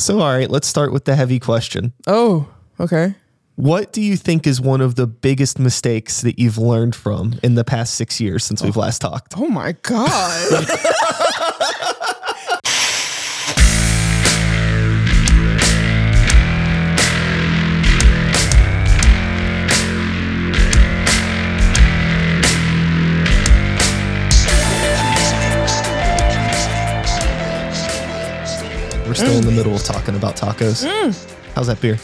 So, all right, let's start with the heavy question. Oh, okay. What do you think is one of the biggest mistakes that you've learned from in the past six years since we've last talked? Oh my God. We're still in the middle of talking about tacos. How's that beer?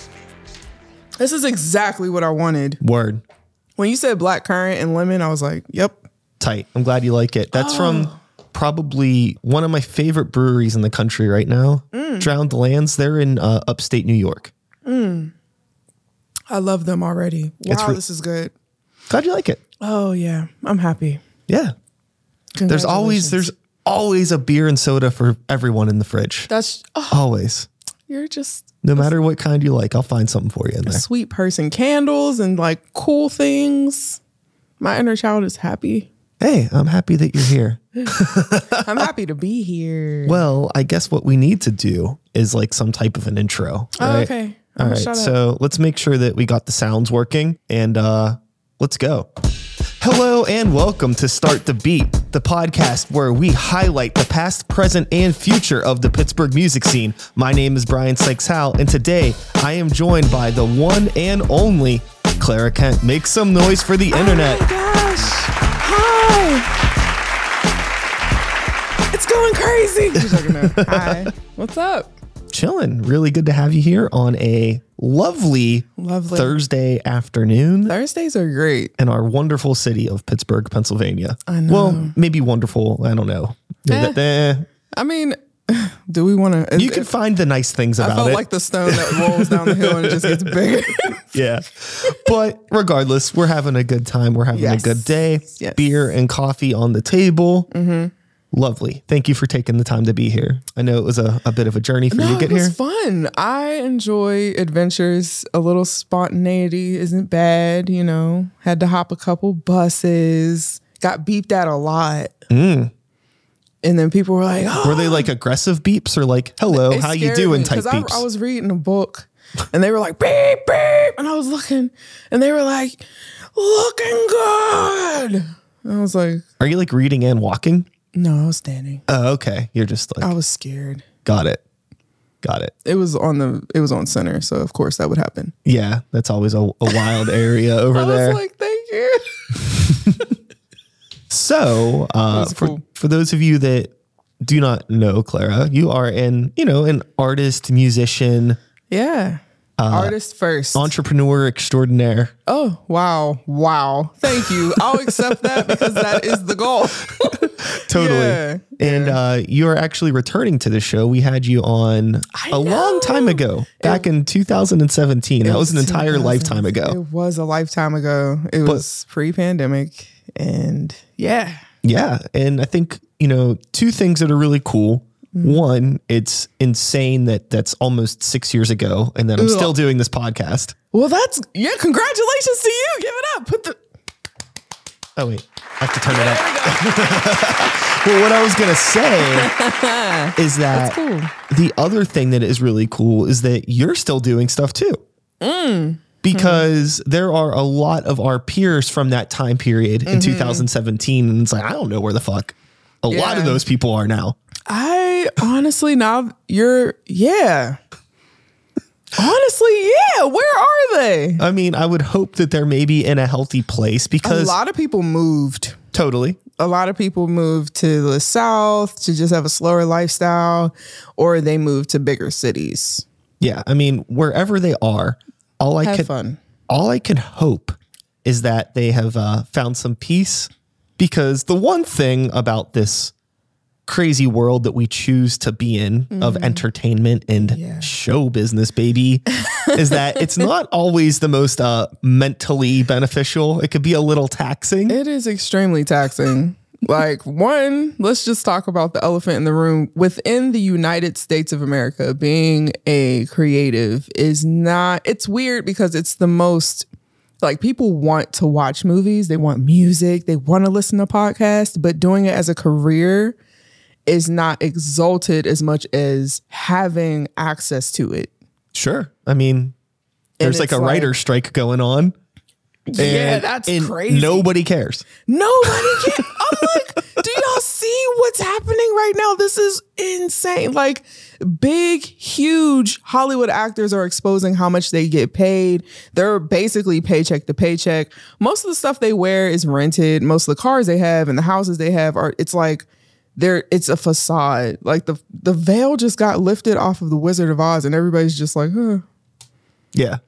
this is exactly what I wanted. Word. When you said black currant and lemon, I was like, yep. Tight. I'm glad you like it. That's from Oh. probably one of my favorite breweries in the country right now. Mm. Drowned Lands. They're in uh, upstate New York. I love them already. Wow, re- this is good. Glad you like it. Oh yeah, I'm happy. Yeah. There's always there's always a beer and soda for everyone in the fridge. that's oh, Always. you're just No matter what kind you like, I'll find something for you in there. sweet person. Candles and like cool things. My inner child is happy. Hey, I'm happy that you're here. I'm happy to be here. Well, I guess what we need to do is like some type of an intro. Oh, okay. All Oh, right. shut up. So let's make sure that we got the sounds working and uh let's go. Hello and welcome to Start the Beat, the podcast where we highlight the past, present, and future of the Pittsburgh music scene. My name is Brian Sikes Howe, and today I am joined by the one and only Clara Kent. Make some noise for the internet. Oh my gosh. Hi. It's going crazy. Just joking, no. Hi. What's up? Chilling. Really good to have you here on a lovely, Lovely. Thursday afternoon. Thursdays are great. in our wonderful city of Pittsburgh, Pennsylvania. I know. Well, maybe wonderful. I don't know. Eh. Eh, I mean, do we want to? You can find the nice things I about felt it. like the stone that rolls down the hill and it just gets bigger. yeah. But regardless, we're having a good time. We're having Yes. a good day. Yes. Beer and coffee on the table. Lovely. Thank you for taking the time to be here. I know it was a, a bit of a journey for you to get here. it was here. fun. I enjoy adventures. A little spontaneity isn't bad. You know, had to hop a couple buses. Got beeped at a lot. Mm. And then people were like, "Oh, Were they like aggressive beeps or like, hello, It how you doing type 'cause I, beeps? I was reading a book and they were like beep beep and I was looking and they were like looking good. And I was like, Are you like reading and walking? No, I was standing. Oh, okay. You're just like, I was scared. got it. Got it. It was on the it was on center, so of course that would happen. Yeah, that's always a, a wild area over I there. was like, thank you. so, uh, for cool. for those of you that do not know Clara, you are an you know an artist, musician, Yeah. Artist first. entrepreneur extraordinaire. oh, wow. Wow. Thank you. I'll accept that because that is the goal. Totally. Yeah, And uh, you are actually returning to the show. We had you on I a long time ago, back in 2017. That was an entire lifetime ago. It was a lifetime ago. It was pre-pandemic and yeah. Yeah. And I think, you know, two things that are really cool. Mm-hmm. One, it's insane that that's almost six years ago and that I'm Ugh. still doing this podcast. Well, that's yeah. Congratulations to you. Give it up. Put the Oh, wait. I have to turn it up. well, what I was going to say is that cool. the other thing that is really cool is that you're still doing stuff too. Mm. Because there are a lot of our peers from that time period in 2017. And it's like, I don't know where the fuck a lot of Mm-hmm. Those people are now. I honestly now you're yeah. Honestly, yeah. Where are they? I mean, I would hope that they're maybe in a healthy place because A lot of people moved. totally. A lot of people moved to the south to just have a slower lifestyle, or they moved to bigger cities. Yeah. I mean, wherever they are, all I Have could fun. all I can hope is that they have uh, found some peace because the one thing about this crazy world that we choose to be in of entertainment and Mm-hmm. Yeah. show business baby is that it's not always the most uh, mentally beneficial it could be a little taxing It is extremely taxing. like, one, let's just talk about the elephant in the room. Within the United States of America, being a creative is not, it's weird because it's the most, like, people want to watch movies, they want music, they want to listen to podcasts, but doing it as a career is not exalted as much as having access to it. Sure. I mean, there's like a like- writer strike going on. Yeah, and- that's and crazy. Nobody cares. Nobody can. I'm like, do y'all see what's happening right now? This is insane. Like, big, huge Hollywood actors are exposing how much they get paid. They're basically paycheck to paycheck. Most of the stuff they wear is rented. Most of the cars they have and the houses they have are. It's like they're. It's a facade. Like the the veil just got lifted off of the Wizard of Oz, and everybody's just like, huh. Yeah.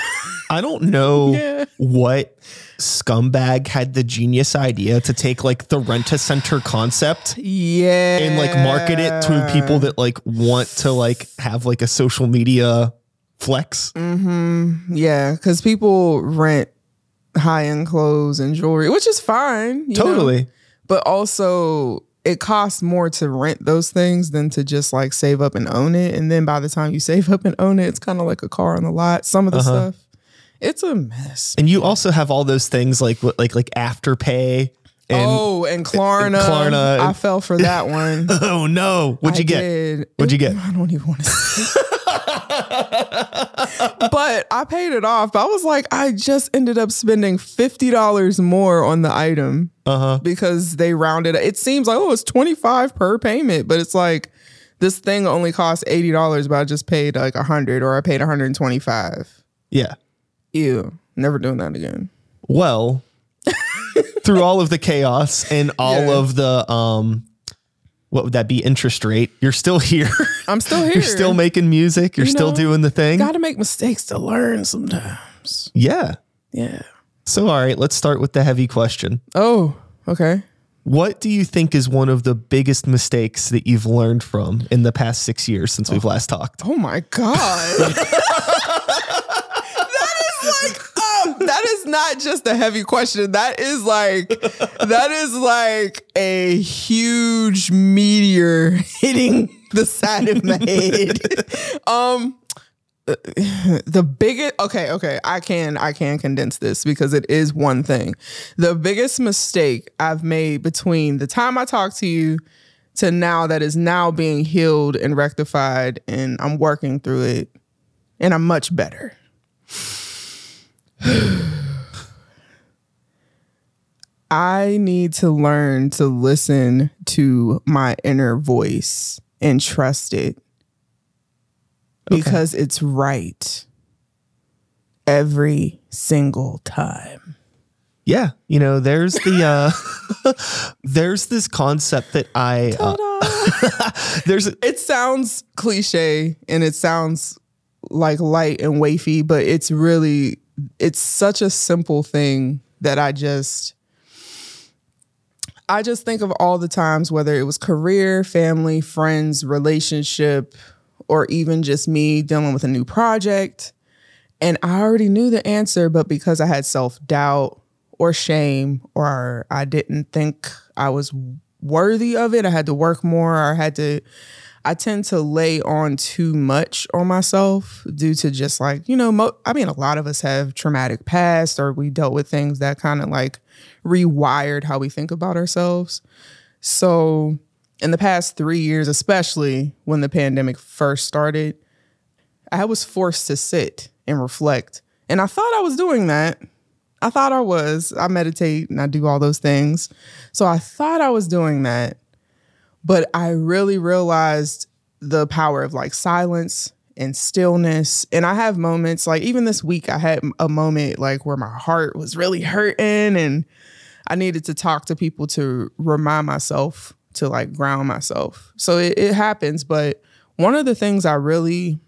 I don't know Yeah. what scumbag had the genius idea to take like the rent a center concept Yeah. and like market it to people that like want to like have like a social media flex. Mm-hmm. Yeah, because people rent high end clothes and jewelry, which is fine. you know? Totally. But also, it costs more to rent those things than to just like save up and own it. And then by the time you save up and own it, it's kind of like a car on the lot. Some of the Uh-huh. stuff, it's a mess. And you also have all those things like what like like afterpay and oh, and Klarna. Klarna. I fell for that one. oh no, what'd you I get? did. What'd you get? I don't even want to. but I paid it off. I was like, I just ended up spending fifty dollars more on the item Uh-huh. because they rounded. It seems like oh, it's twenty five per payment, but it's like this thing only costs eighty dollars, but I just paid like a hundred, or I paid one hundred and twenty five. Yeah. Ew, never doing that again. Well, through all of the chaos and all Yeah. of the um what would that be interest rate? You're still here. I'm still here. You're still making music. You're You still know, doing the thing. Got to make mistakes to learn sometimes. Yeah. Yeah. So all right, let's start with the heavy question. Oh, okay. What do you think is one of the biggest mistakes that you've learned from in the past 6 years since we've oh. last talked? Oh my god. that is like that is not just a heavy question. That is like that is like a huge meteor hitting the side of my head. um the biggest okay okay i can i can condense this because it is one thing the biggest mistake i've made between the time i talked to you to now that is now being healed and rectified and i'm working through it and i'm much better i need to learn to listen to my inner voice and trust it. Because it's right every single time. Yeah, you know, there's the uh there's this concept that I uh, there's It sounds cliche and it sounds like light and wafy, but it's really it's such a simple thing that I just I just think of all the times whether it was career, family, friends, relationship, or even just me dealing with a new project. And I already knew the answer, but because I had self doubt or shame, or I didn't think I was worthy of it, I had to work more, or I had to, I tend to lay on too much on myself due to just like, you know, mo- I mean, a lot of us have traumatic past or we dealt with things that kind of like rewired how we think about ourselves. So, in the past three years, especially when the pandemic first started, I was forced to sit and reflect. And I thought I was doing that. I thought I was. I meditate and I do all those things. So I thought I was doing that. But I really realized the power of like silence and stillness. And I have moments like even this week, I had a moment like where my heart was really hurting and I needed to talk to people to remind myself to like ground myself. So it, it happens. But one of the things I really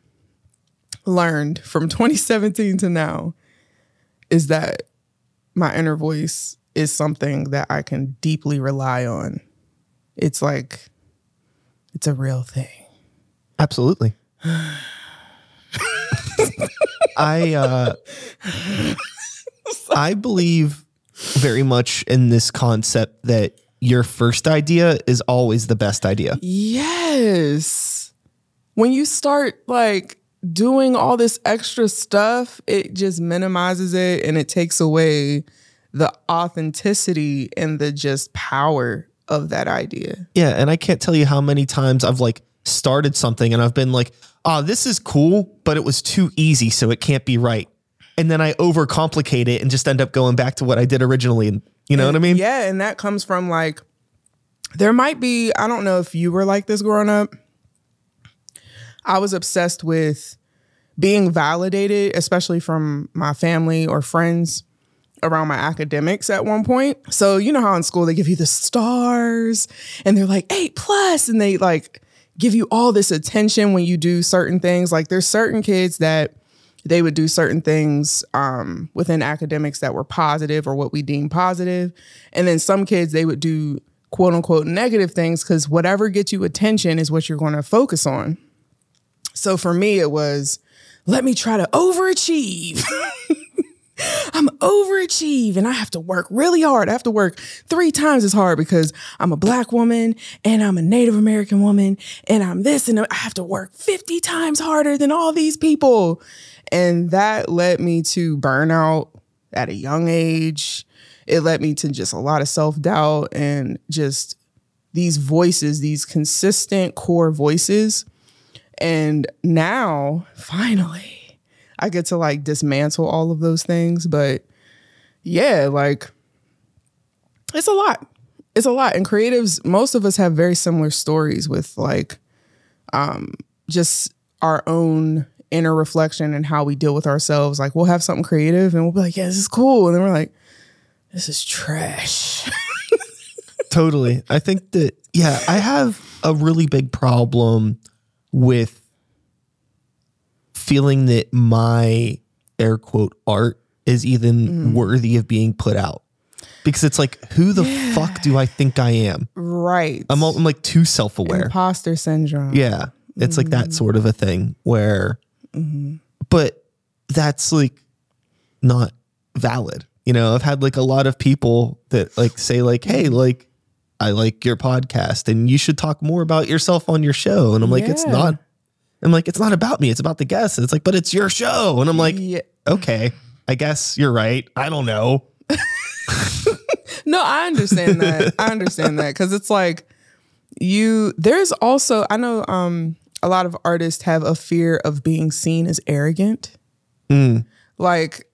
learned from 2017 to now is that my inner voice is something that I can deeply rely on. It's like, it's a real thing. Absolutely. I uh I believe very much in this concept that your first idea is always the best idea. Yes. When you start like doing all this extra stuff, it just minimizes it and it takes away the authenticity and the just power of that idea. Yeah, and I can't tell you how many times I've like started something and I've been like, "Oh, this is cool, but it was too easy, so it can't be right." And then I overcomplicate it and just end up going back to what I did originally. And you know what I mean? Yeah, and that comes from like there might be, I don't know if you were like this growing up. I was obsessed with being validated, especially from my family or friends around my academics at one point. So, you know how in school they give you the stars and they're like eight plus, and they like give you all this attention when you do certain things. Like, there's certain kids that they would do certain things um, within academics that were positive or what we deem positive. And then some kids, they would do quote unquote negative things because whatever gets you attention is what you're going to focus on. So for me, it was let me try to overachieve. I'm overachieve and I have to work really hard. I have to work three times as hard because I'm a black woman and I'm a Native American woman and I'm this and I have to work 50 times harder than all these people. And that led me to burnout at a young age. It led me to just a lot of self doubt and just these voices, these consistent core voices. And now, finally, I get to like dismantle all of those things. But yeah, like it's a lot. It's a lot. And creatives, most of us have very similar stories with like um just our own inner reflection and how we deal with ourselves. Like we'll have something creative and we'll be like, yeah, this is cool. And then we're like, this is trash. totally. I think that, yeah, I have a really big problem with feeling that my air quote art is even mm. worthy of being put out. Because it's like, who the fuck do I think I am? right. I'm, all, I'm like too self aware. Imposter syndrome. Yeah. It's like that sort of a thing where, mm-hmm. but that's like not valid. You know, I've had like a lot of people that like say, like, hey, like, I like your podcast and you should talk more about yourself on your show. And I'm like, it's not, I'm like, it's not about me. It's about the guests. And it's like, but it's your show. And I'm like, Yeah. okay, I guess you're right. I don't know. No, I understand that. I understand that because it's like you. There's also I know um a lot of artists have a fear of being seen as arrogant, like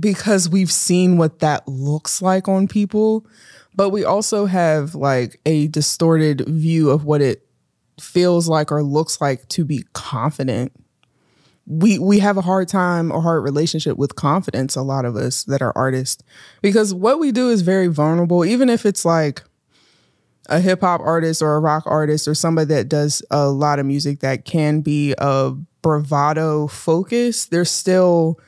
because we've seen what that looks like on people, but we also have like a distorted view of what it feels like or looks like to be confident. We we have a hard time or hard relationship with confidence a lot of us that are artists because what we do is very vulnerable even if it's like a hip hop artist or a rock artist or somebody that does a lot of music that can be a bravado focus there's still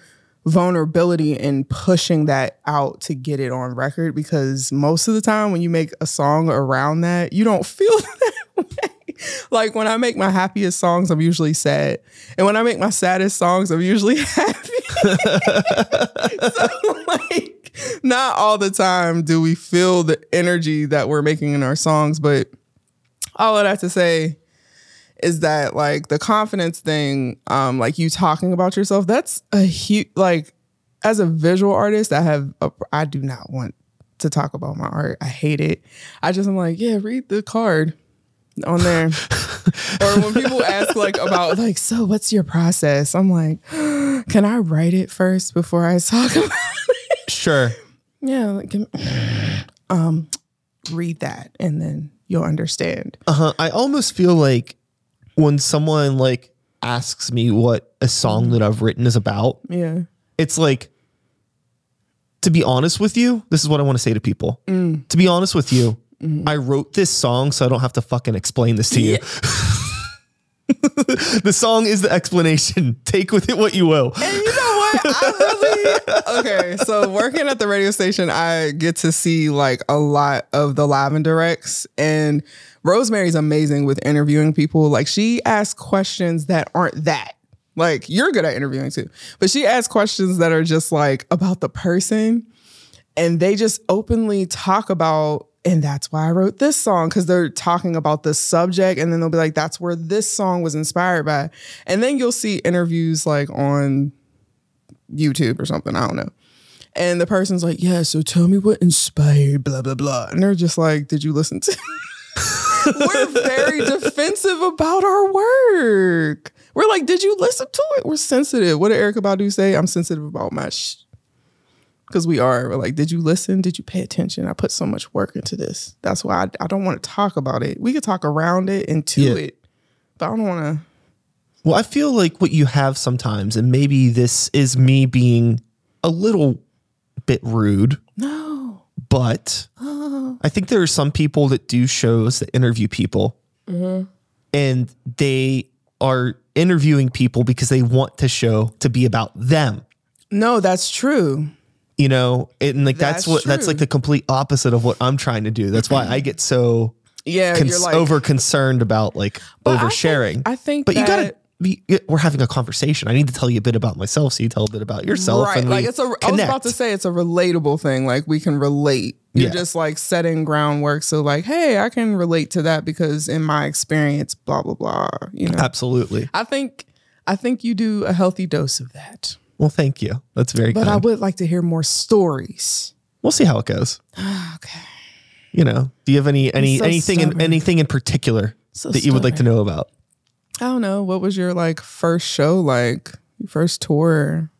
vulnerability in pushing that out to get it on record because most of the time when you make a song around that you don't feel that way like when I make my happiest songs, I'm usually sad. And when I make my saddest songs, I'm usually happy. so like not all the time do we feel the energy that we're making in our songs, but all of that to say is that like the confidence thing, um, like you talking about yourself, that's a huge like as a visual artist, I have a, I do not want to talk about my art. I hate it. I just am like, yeah, read the card on there. or when people ask like about like, so what's your process? I'm like, can I write it first before I talk about it? Sure. Yeah, like, can- um, read that and then you'll understand. Uh-huh. I almost feel like when someone like asks me what a song that I've written is about, Yeah. it's like to be honest with you, this is what I want to say to people. Mm. To be honest with you, Mm-hmm. I wrote this song so I don't have to fucking explain this to you. the song is the explanation. Take with it what you will. And you know what? I really okay. So working at the radio station, I get to see like a lot of the live and directs, and Rosemary's amazing with interviewing people. Like she asks questions that aren't that. Like you're good at interviewing too, but she asks questions that are just like about the person, and they just openly talk about. And that's why I wrote this song because they're talking about the subject, and then they'll be like, "That's where this song was inspired by." And then you'll see interviews like on YouTube or something. I don't know. And the person's like, yeah, so tell me what inspired, blah, blah, blah. And they're just like, did you listen to? We're very defensive about our work. We're like, did you listen to it? We're sensitive. What did Erykah Badu say? I'm sensitive about my sh. Because we are. We're like, did you listen? Did you pay attention? I put so much work into this. That's why I, I don't want to talk about it. We could talk around it and to Yeah. it, but I don't want to. Well, I feel like what you have sometimes, and maybe this is me being a little bit rude, No. but I think there are some people that do shows that interview people mm-hmm. and they are interviewing people because they want the show to be about them. No, that's true. You know, and like that's, That's what that's like the complete opposite of what I'm trying to do. That's why I mm-hmm. get so Yeah, cons- you're like over concerned about like But I think- oversharing. I think, but you gotta be. We're having a conversation. I need to tell you a bit about myself, so you tell a bit about yourself. right. And Like it's a. I was about to say it's a relatable thing. Like we can relate. You're Yeah. just like setting groundwork. So like, hey, I can relate to that because in my experience, blah blah blah. You know, Absolutely. I think I think you do a healthy dose of that. Well, thank you. That's very good. But I would like to hear more stories. we'll see how it goes. Okay. You know, do you have any any so anything in, anything in particular So that you would like to know about? I don't know. What was your like first show like? Your first tour?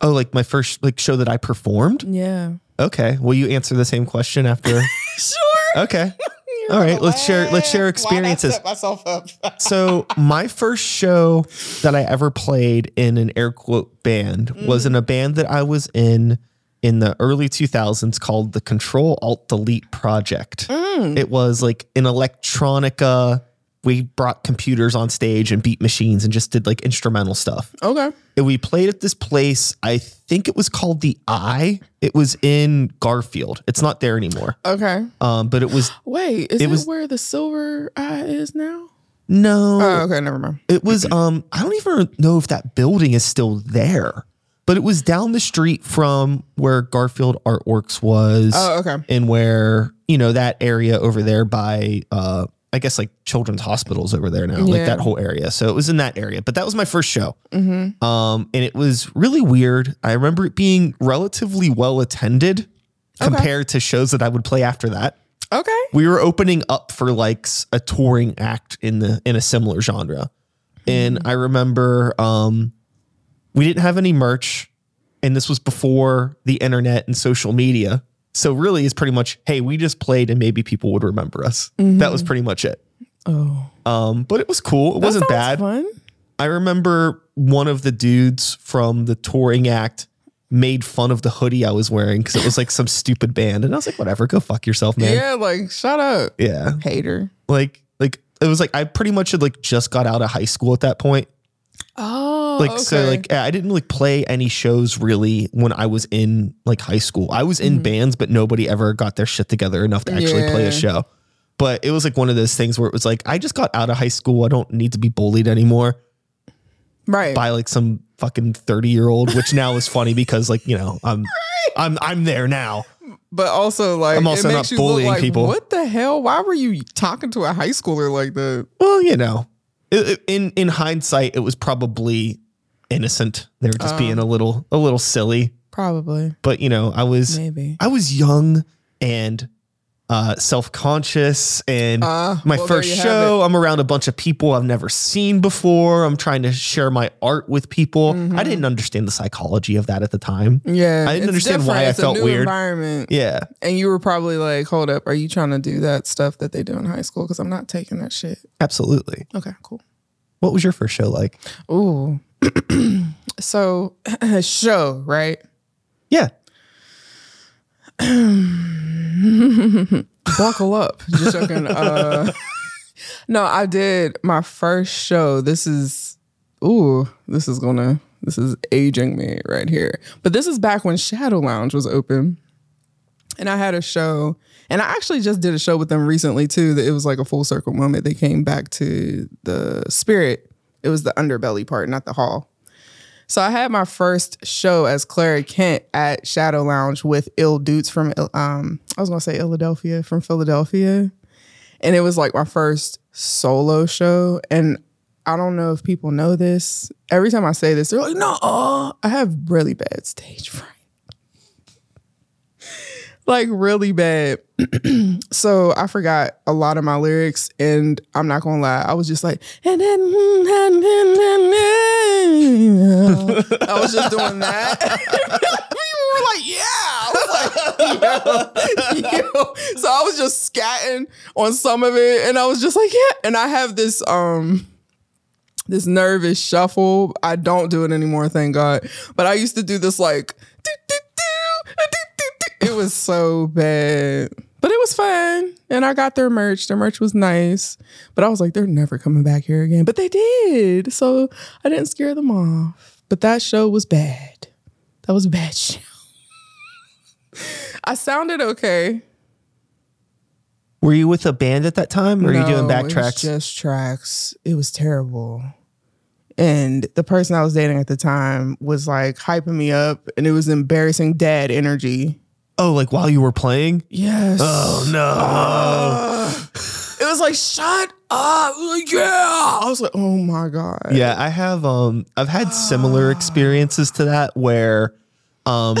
Oh, like my first like show that I performed. Yeah. Okay. Will you answer the same question after? Sure. okay. All right. Let's share. Let's share experiences. myself up. So my first show that I ever played in an air quote band was in a mm. band that I was in in the early 2000s called the Control Alt Delete Project. Mm. It was like an electronica. We brought computers on stage and beat machines and just did like instrumental stuff. okay. And we played at this place. I think it was called the Eye. It was in Garfield. It's not there anymore. Okay. Um, but it was Wait, is It it, was- where the silver eye is now? no. Oh, okay, never mind. It was um I don't even know if that building is still there. But it was down the street from where Garfield Artworks was Oh, okay. and where, you know, that area over there by uh I guess like children's hospitals over there now, like that whole area. So it was in that area. But that was my first show. Mm-hmm. Um, and it was really weird. I remember it being relatively well attended compared to shows that I would play after that. Okay. We were opening up for like a touring act in the in a similar genre. And I remember um we didn't have any merch and this was before the internet and social media. So really it's pretty much, hey, we just played and maybe people would remember us. That was pretty much it. Oh, Um, but it was cool. It that wasn't bad. Fun. I remember one of the dudes from the touring act made fun of the hoodie I was wearing because it was like some stupid band. And I was like, whatever, go fuck yourself, man. Yeah, like shut up, Yeah. hater. Like, like it was like I pretty much had like just got out of high school at that point. Oh, Oh, like so like I didn't like play any shows really when I was in like high school. I was in mm-hmm. bands, but nobody ever got their shit together enough to actually play a show. But it was like one of those things where it was like I just got out of high school. I don't need to be bullied anymore. right. by like some fucking 30 year old which now is funny because like you know i'm i'm i'm there now But also, like, I'm also it not makes you bullying like, people. What the hell? Why were you talking to a high schooler like that? well you know it- it- in in hindsight it was probably innocent they were just Oh. being a little a little silly Probably, but you know i was maybe. i was young and uh self-conscious and Uh, my well, first show i'm around a bunch of people i've never seen before i'm trying to share my art with people Mm-hmm. i didn't understand the psychology of that at the time Yeah, I didn't understand why different. I It's a felt weird. Environment, yeah and you were probably like, "Hold up, are you trying to do that stuff that they do in high school? Because I'm not taking that shit." absolutely Okay, cool. What was your first show like? Ooh, so show right? Yeah. Buckle up, just joking. Uh, no, I did my first show. This is ooh, this is gonna this is aging me right here. But this is back when Shadow Lounge was open, and I had a show. And I actually just did a show with them recently too. That it was like a full circle moment. They came back to the spirit. It was the underbelly part, not the hall. So I had my first show as Clara Kent at Shadow Lounge with Ill Doots from um I was gonna say Philadelphia from Philadelphia, and it was like my first solo show. And I don't know if people know this. Every time I say this, they're like, "No, I have really bad stage fright." Like really bad. so I forgot a lot of my lyrics, and I'm not gonna lie, I was just like, I was just doing that. People were like, yeah. Like. So I was just scatting on some of it, and I was just like, yeah. And I have this um this nervous shuffle. I don't do it anymore, thank God. But I used to do this like it was so bad. But it was fun. And I got their merch. Their merch was nice. But I was like, they're never coming back here again. But they did. So I didn't scare them off. But that show was bad. That was a bad show. I sounded okay. Were you with a band at that time? Or are you doing No, it backtracks? just tracks. It was terrible. And the person I was dating at the time was like hyping me up, and it was embarrassing dad energy. Oh, like while you were playing? Yes. Oh no. It was like, shut up. Like, yeah. I was like, oh my God. Yeah, I have um I've had similar experiences to that where um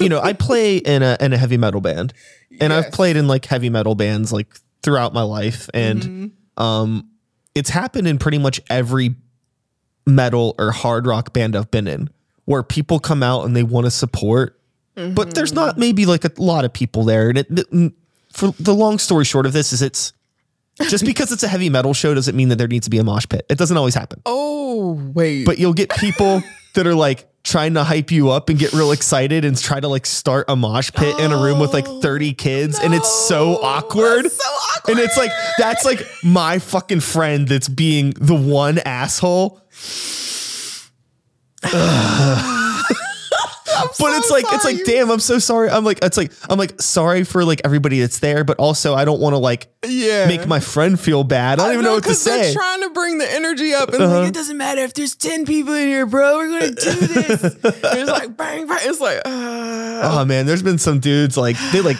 you know, I play in a in a heavy metal band. And I've played in like heavy metal bands like throughout my life and Mm-hmm. um it's happened in pretty much every metal or hard rock band I've been in where people come out and they want to support but there's not Mm-hmm. maybe like a lot of people there and it, for the long story short of this is it's just because it's a heavy metal show doesn't mean that there needs to be a mosh pit. It doesn't always happen Oh, wait. but you'll get people that are like trying to hype you up and get real excited and try to like start a mosh pit in a room with like 30 kids and it's so awkward. So awkward. And it's like that's like my fucking friend that's being the one asshole. but it's so like it's like damn I'm so sorry I'm like it's like I'm like sorry for like everybody that's there but also I don't want to like yeah. make my friend feel bad I don't even know, what to say Uh-huh. They're trying to bring the energy up, and like, it doesn't matter if there's ten people in here, bro. We're gonna do this. It's like bang, bang. It's like, uh, Oh man, there's been some dudes like they like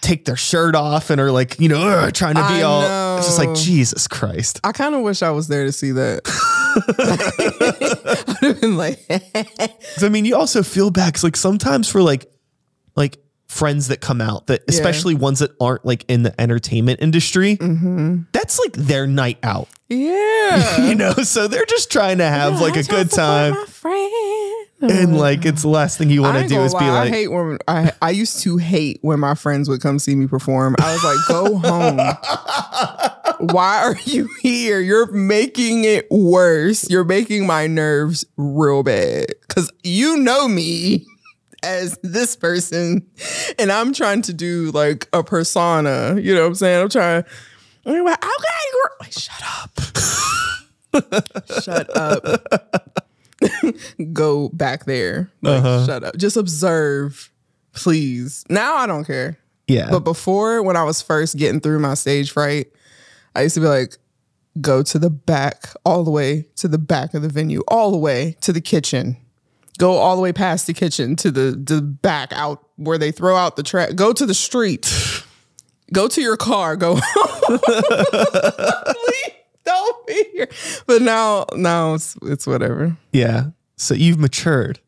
take their shirt off and are like you know trying to be I all. It's just like. Oh. Jesus Christ. I kind of wish I was there to see that. I'd have been like, 'Cause, I mean, you also feel bad because like sometimes for like like friends that come out that especially ones that aren't like in the entertainment industry, mm-hmm. that's like their night out. yeah. You know, so they're just trying to have like a good time. My friend. And like it's the last thing you want to do gonna is be like. I hate when I I used to hate when my friends would come see me perform. I was like, go home. Why are you here? You're making it worse. You're making my nerves real bad. Cause you know me as this person. And I'm trying to do like a persona. You know what I'm saying? I'm trying I'm like, okay, girl. Like, shut up. shut up go back there. Like, Uh-huh. shut up. Just observe, please. Now I don't care. yeah, But before, when I was first getting through my stage fright, I used to be like, go to the back, all the way to the back of the venue, all the way to the kitchen. Go all the way past the kitchen to the, the back out where they throw out the trash. Go to the street. Go to your car. Go. Don't be here. But now, now it's it's whatever. yeah. So you've matured.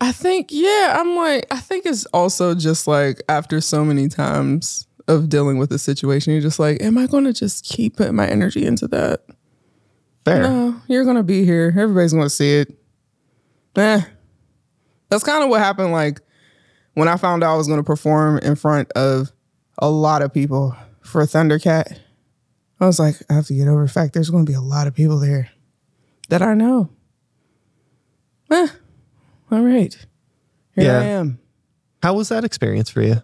I think, yeah, I'm like, I think it's also just like after so many times of dealing with the situation, you're just like, am I going to just keep putting my energy into that? Fair. No, you're going to be here. Everybody's going to see it. Eh. That's kind of what happened. Like when I found out I was going to perform in front of a lot of people for Thundercat, I was like, I have to get over the fact there's going to be a lot of people there that I know. Eh. All right. Here Yeah. I am. How was that experience for you?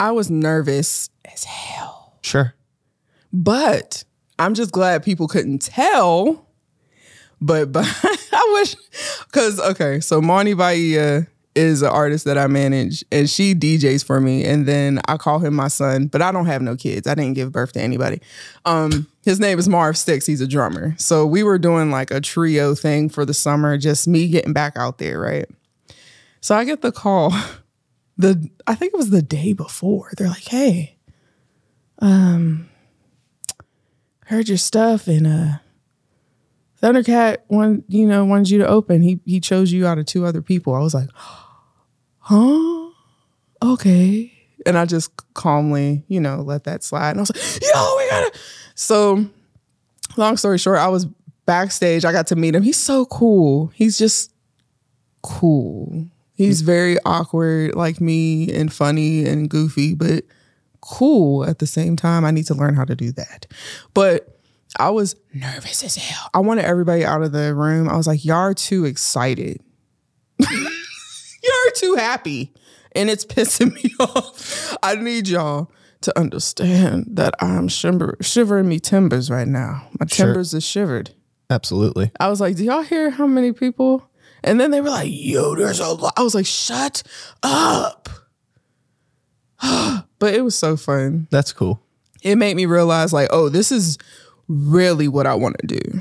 I was nervous as hell, Sure. but I'm just glad people couldn't tell. But, but I wish, because, okay, so Monty Bahia is an artist that I manage and she DJs for me. And then I call him my son, but I don't have no kids. I didn't give birth to anybody. Um, his name is Marv Sticks. He's a drummer. So we were doing like a trio thing for the summer, just me getting back out there, right? So I get the call the I think it was the day before. They're like, "Hey, um, heard your stuff and uh, Thundercat one, you know, wanted you to open. He he chose you out of two other people." I was like, "Huh? Okay." And I just calmly, you know, let that slide. And I was like, yo, we gotta. So, long story short, I was backstage. I got to meet him. He's so cool. He's just cool. He's very awkward like me and funny and goofy, but cool at the same time. I need to learn how to do that. But I was nervous as hell. I wanted everybody out of the room. I was like, y'all are too excited. You're too happy. And it's pissing me off. I need y'all to understand that I'm shiver- shivering me timbers right now. My Sure. timbers are shivered. Absolutely. I was like, do y'all hear how many people? And then they were like, yo, there's a lot. I was like, shut up. but it was so fun. That's cool. It made me realize, like, oh, this is really what I want to do.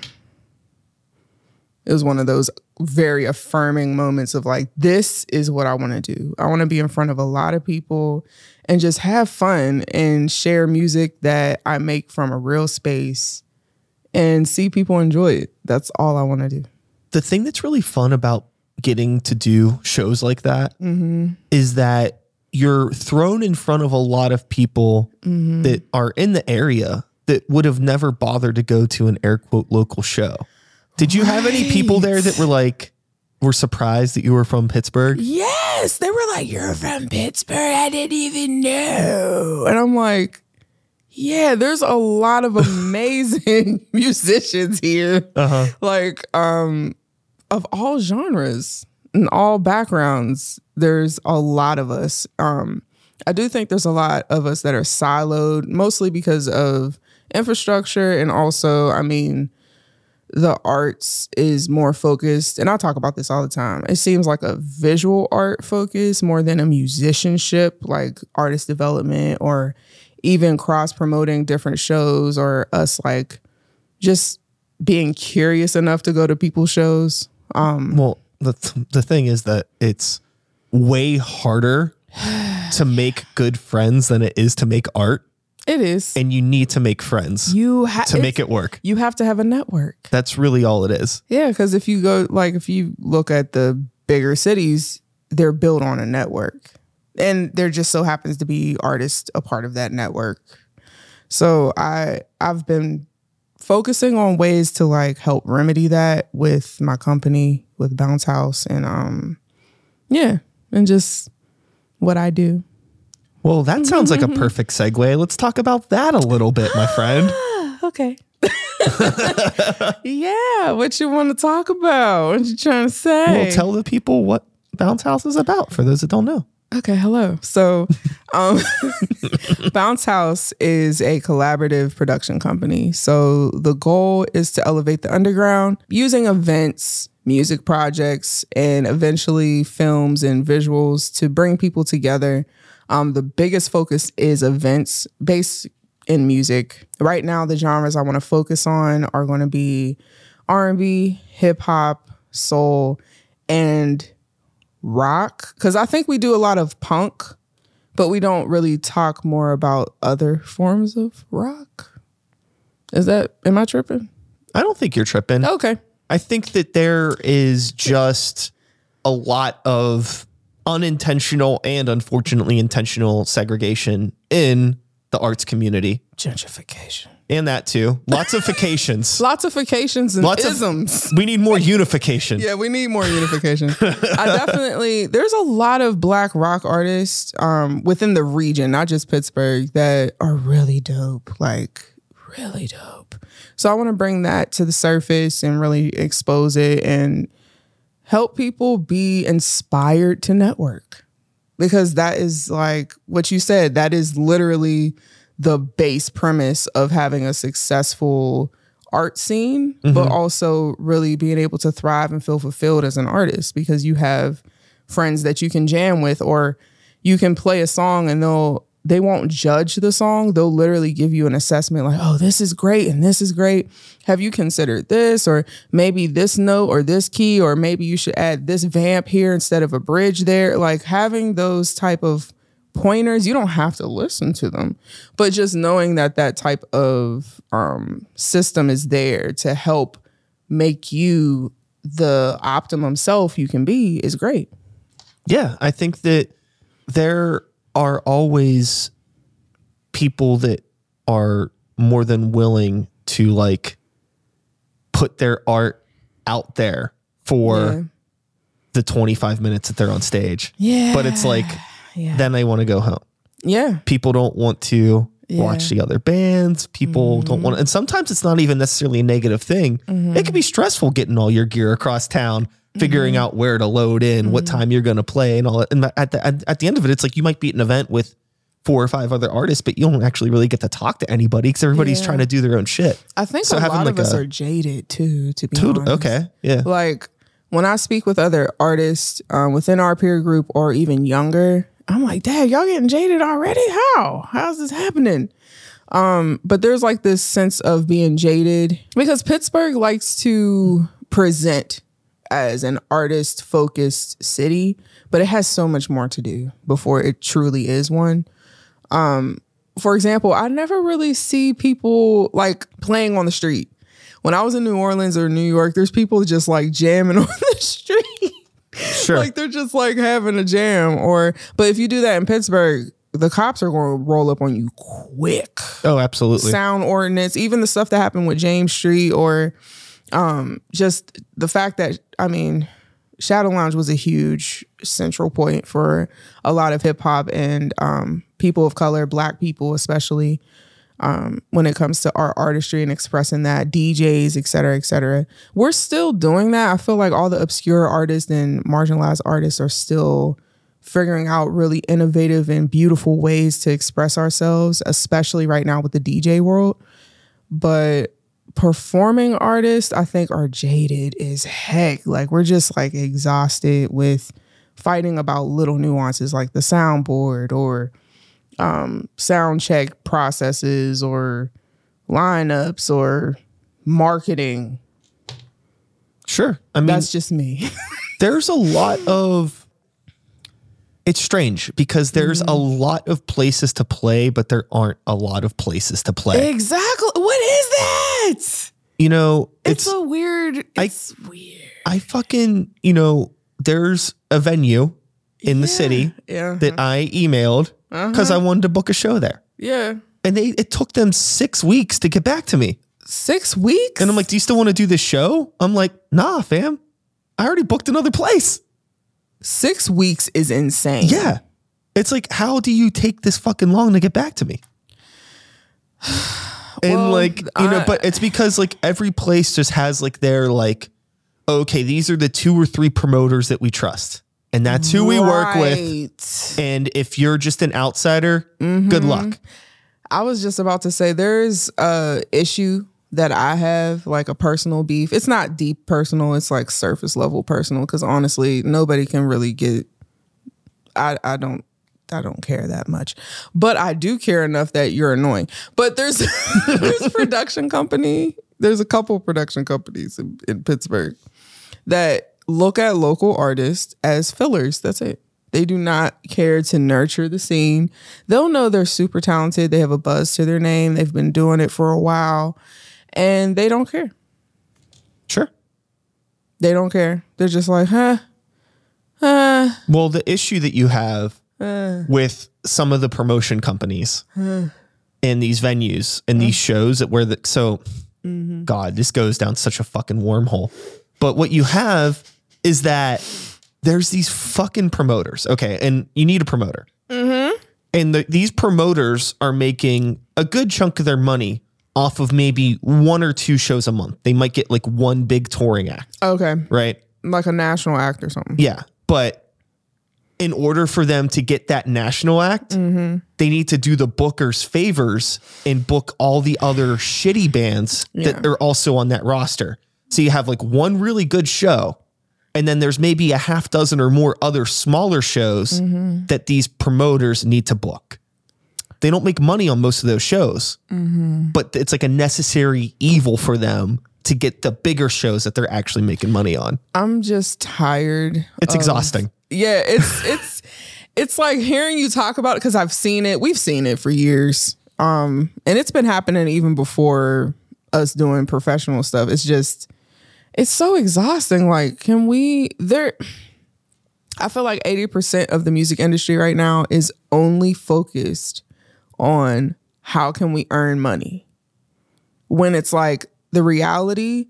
It was one of those very affirming moments of like, this is what I want to do. I want to be in front of a lot of people and just have fun and share music that I make from a real space and see people enjoy it. That's all I want to do. the thing that's really fun about getting to do shows like that mm-hmm. is that you're thrown in front of a lot of people mm-hmm. that are in the area that would have never bothered to go to an air quote local show. Did you have any people there that were like were surprised that you were from Pittsburgh? Yes, they were like, "You're from Pittsburgh." I didn't even know, and I'm like, "Yeah, there's a lot of amazing musicians here, Uh-huh. like um, of all genres and all backgrounds. There's a lot of us. Um, I do think there's a lot of us that are siloed, mostly because of infrastructure, and also, I mean." the arts is more focused, and I talk about this all the time. It seems like a visual art focus more than a musicianship, like artist development or even cross promoting different shows or us like just being curious enough to go to people's shows. Um, Well, the the thing is that it's way harder to make good friends than it is to make art, it is. and you need to make friends You have to make it work. You have to have a network. That's really all it is. Yeah, because if you go like if you look at the bigger cities, they're built on a network. And there just so happens to be artists a part of that network. So I I've been focusing on ways to like help remedy that with my company, with Bounce House and um yeah, and just what I do. Well, that sounds like a perfect segue. Let's talk about that a little bit, my friend. Okay. yeah, what you want to talk about? What you trying to say? Well, tell the people what Bounce House is about for those that don't know. Okay, hello. So, um, Bounce House is a collaborative production company. So, the goal is to elevate the underground using events, music projects, and eventually films and visuals to bring people together. Um, the biggest focus is events based in music. Right now, the genres I want to focus on are going to be R&B, hip hop, soul, and rock because I think we do a lot of punk, but we don't really talk more about other forms of rock. Is that am I tripping? I don't think you're tripping. Okay. I think that there is just a lot of unintentional and unfortunately intentional segregation in the arts community. Gentrification. And that too. Lots of vacations. Lots of vacations and Lots of- isms. we need more unification. yeah, we need more unification. I definitely there's a lot of black rock artists um within the region, not just Pittsburgh, that are really dope. Like really dope. So I want to bring that to the surface and really expose it and help people be inspired to network. Because that is like what you said, that is literally the base premise of having a successful art scene, but mm-hmm. also really being able to thrive and feel fulfilled as an artist because you have friends that you can jam with or you can play a song and they'll they won't judge the song. They'll literally give you an assessment like, oh, this is great and this is great. Have you considered this? Or maybe this note or this key, or maybe you should add this vamp here instead of a bridge there. Like having those type of pointers, you don't have to listen to them, but just knowing that that type of um, system is there to help make you the optimum self you can be is great. Yeah, I think that there are always people that are more than willing to like put their art out there for Yeah. the 25 minutes that they're on stage. Yeah. But it's like Yeah. then they want to go home. yeah. People don't want to Yeah. watch the other bands. People don't mm-hmm. want to. and sometimes it's not even necessarily a negative thing. Mm-hmm. It can be stressful getting all your gear across town, figuring out where to load in, what time you're going to play and all that. And at the at, at the end of it it's like you might be at an event with four or five other artists, but you don't actually really get to talk to anybody because everybody's Yeah. trying to do their own shit. I think So a lot of like us a- are jaded too, to be Dude, honest. okay. Yeah. Like when I speak with other artists um, within our peer group or even younger, I'm like, Dad, y'all getting jaded already? How? How's this happening? Um, but there's like this sense of being jaded because Pittsburgh likes to present as an artist focused city, but it has so much more to do before it truly is one. Um, for example, I never really see people like playing on the street. When I was in New Orleans or New York, there's people just like jamming on the street. Sure. like they're just like having a jam. Or but if you do that in Pittsburgh, the cops are going to roll up on you quick. oh, absolutely. Sound ordinance, even the stuff that happened with James Street, or um, just the fact that I mean, Shadow Lounge was a huge central point for a lot of hip hop and um, people of color, Black people especially. Um, when it comes to our artistry and expressing that, DJs, et cetera, et cetera. We're still doing that. I feel like all the obscure artists and marginalized artists are still figuring out really innovative and beautiful ways to express ourselves, especially right now with the DJ world. But performing artists, I think, are jaded as heck. Like we're just like exhausted with fighting about little nuances like the soundboard or um, sound check processes or lineups or marketing. Sure. I mean, That's just me. there's a lot of it's strange because there's a mm. lot of places to play, but there aren't a lot of places to play. exactly. What is that? You know, It's, it's, a weird. It's weird. I fucking, you know, there's a venue in the city Yeah. that uh-huh. I emailed because I uh-huh. wanted to book a show there. yeah. And they it took them six weeks to get back to me. Six weeks. And I'm like, Do you still want to do this show? I'm like, nah, fam. I already booked another place. Six weeks is insane. Yeah. It's like, how do you take this fucking long to get back to me? And Well, like, you know, but it's because like every place just has like their like, okay, these are the two or three promoters that we trust. And that's who we work with. And if you're just an outsider, good mm-hmm. luck. I was just about to say there's a issue that I have, like a personal beef. It's not deep personal, it's like surface level personal because honestly, nobody can really get I I don't I don't care that much. But I do care enough that you're annoying. But there's there's production company, there's a couple production companies in, in Pittsburgh that look at local artists as fillers. That's it. They do not care to nurture the scene. They'll know they're super talented. They have a buzz to their name. They've been doing it for a while and they don't care. Sure. They don't care. They're just like, huh? Huh? Well, the issue that you have with some of the promotion companies and these venues and these shows that where the so mm-hmm. God, this goes down such a fucking wormhole. But what you have is that there's these fucking promoters. Okay, and you need a promoter. Mm-hmm. And the, these promoters are making a good chunk of their money off of maybe one or two shows a month. They might get like one big touring act, Okay. right? Like a national act or something. Yeah, but in order for them to get that national act, mm-hmm. they need to do the bookers favors and book all the other shitty bands that are also on that roster. So you have like one really good show, and then there's maybe a half dozen or more other smaller shows mm-hmm. that these promoters need to book. They don't make money on most of those shows, but it's like a necessary evil for them to get the bigger shows that they're actually making money on. I'm just tired. It's of- exhausting. Yeah, it's it's it's like hearing you talk about it because I've seen it. We've seen it for years. Um, and it's been happening even before us doing professional stuff. It's just it's so exhausting. Like, can we there I feel like 80% of the music industry right now is only focused on how can we earn money. When it's like the reality,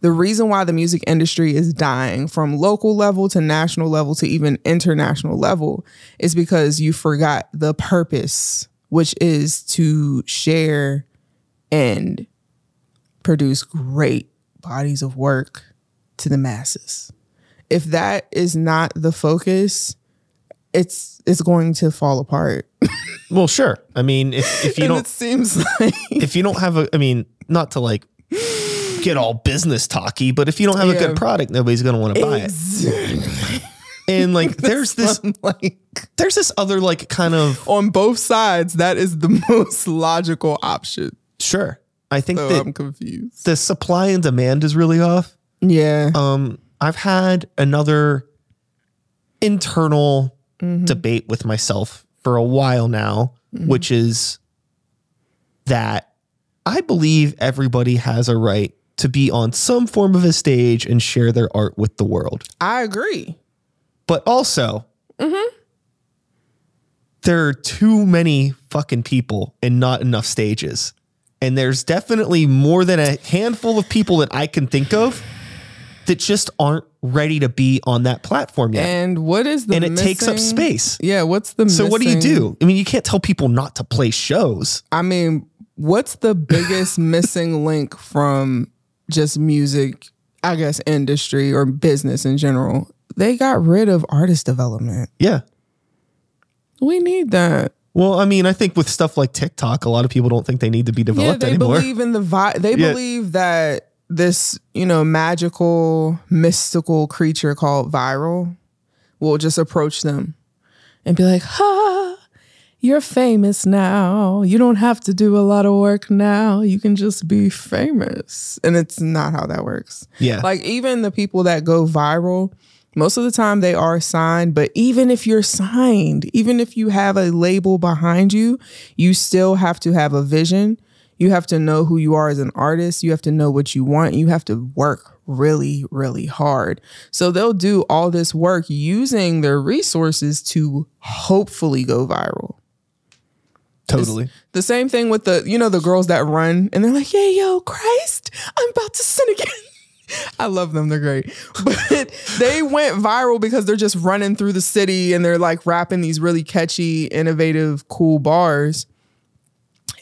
the reason why the music industry is dying from local level to national level to even international level is because you forgot the purpose, which is to share and produce great bodies of work to the masses. If that is not the focus, it's it's going to fall apart. Well, sure. I mean, if, if you and don't it seems like if you don't have a I mean, not to like get all business talky, but if you don't have a good product, nobody's gonna want to buy it. And like there's this like there's this other like kind of on both sides, that is the most logical option. sure. I think So that I'm confused. the supply and demand is really off. Yeah. Um, I've had another internal Mm-hmm. debate with myself for a while now, which is that I believe everybody has a right to be on some form of a stage and share their art with the world. I agree. But also, Mm-hmm. there are too many fucking people and not enough stages. And there's definitely more than a handful of people that I can think of that just aren't ready to be on that platform yet. And what is the And it takes up space. Yeah, what's the So what do you do? I mean, you can't tell people not to play shows. I mean, what's the biggest missing link from just music, I guess, industry or business in general? They got rid of artist development. Yeah. We need that. Well, I mean, I think with stuff like TikTok, a lot of people don't think they need to be Yeah, developed they anymore. believe in the vi- they Yeah. believe that this, you know, magical, mystical creature called viral will just approach them and be like, "Ha, you're famous now. You don't have to do a lot of work now. You can just be famous." And it's not how that works. yeah. Like even the people that go viral, most of the time they are signed, but even if you're signed, even if you have a label behind you, you still have to have a vision. You have to know who you are as an artist. You have to know what you want. You have to work really, really hard. So they'll do all this work using their resources to hopefully go viral. totally. The same thing with the, you know, the girls that run and they're like, yeah, yo, Christ, I'm about to sin again. I love them. They're great. But they went viral because they're just running through the city and they're like rapping these really catchy, innovative, cool bars.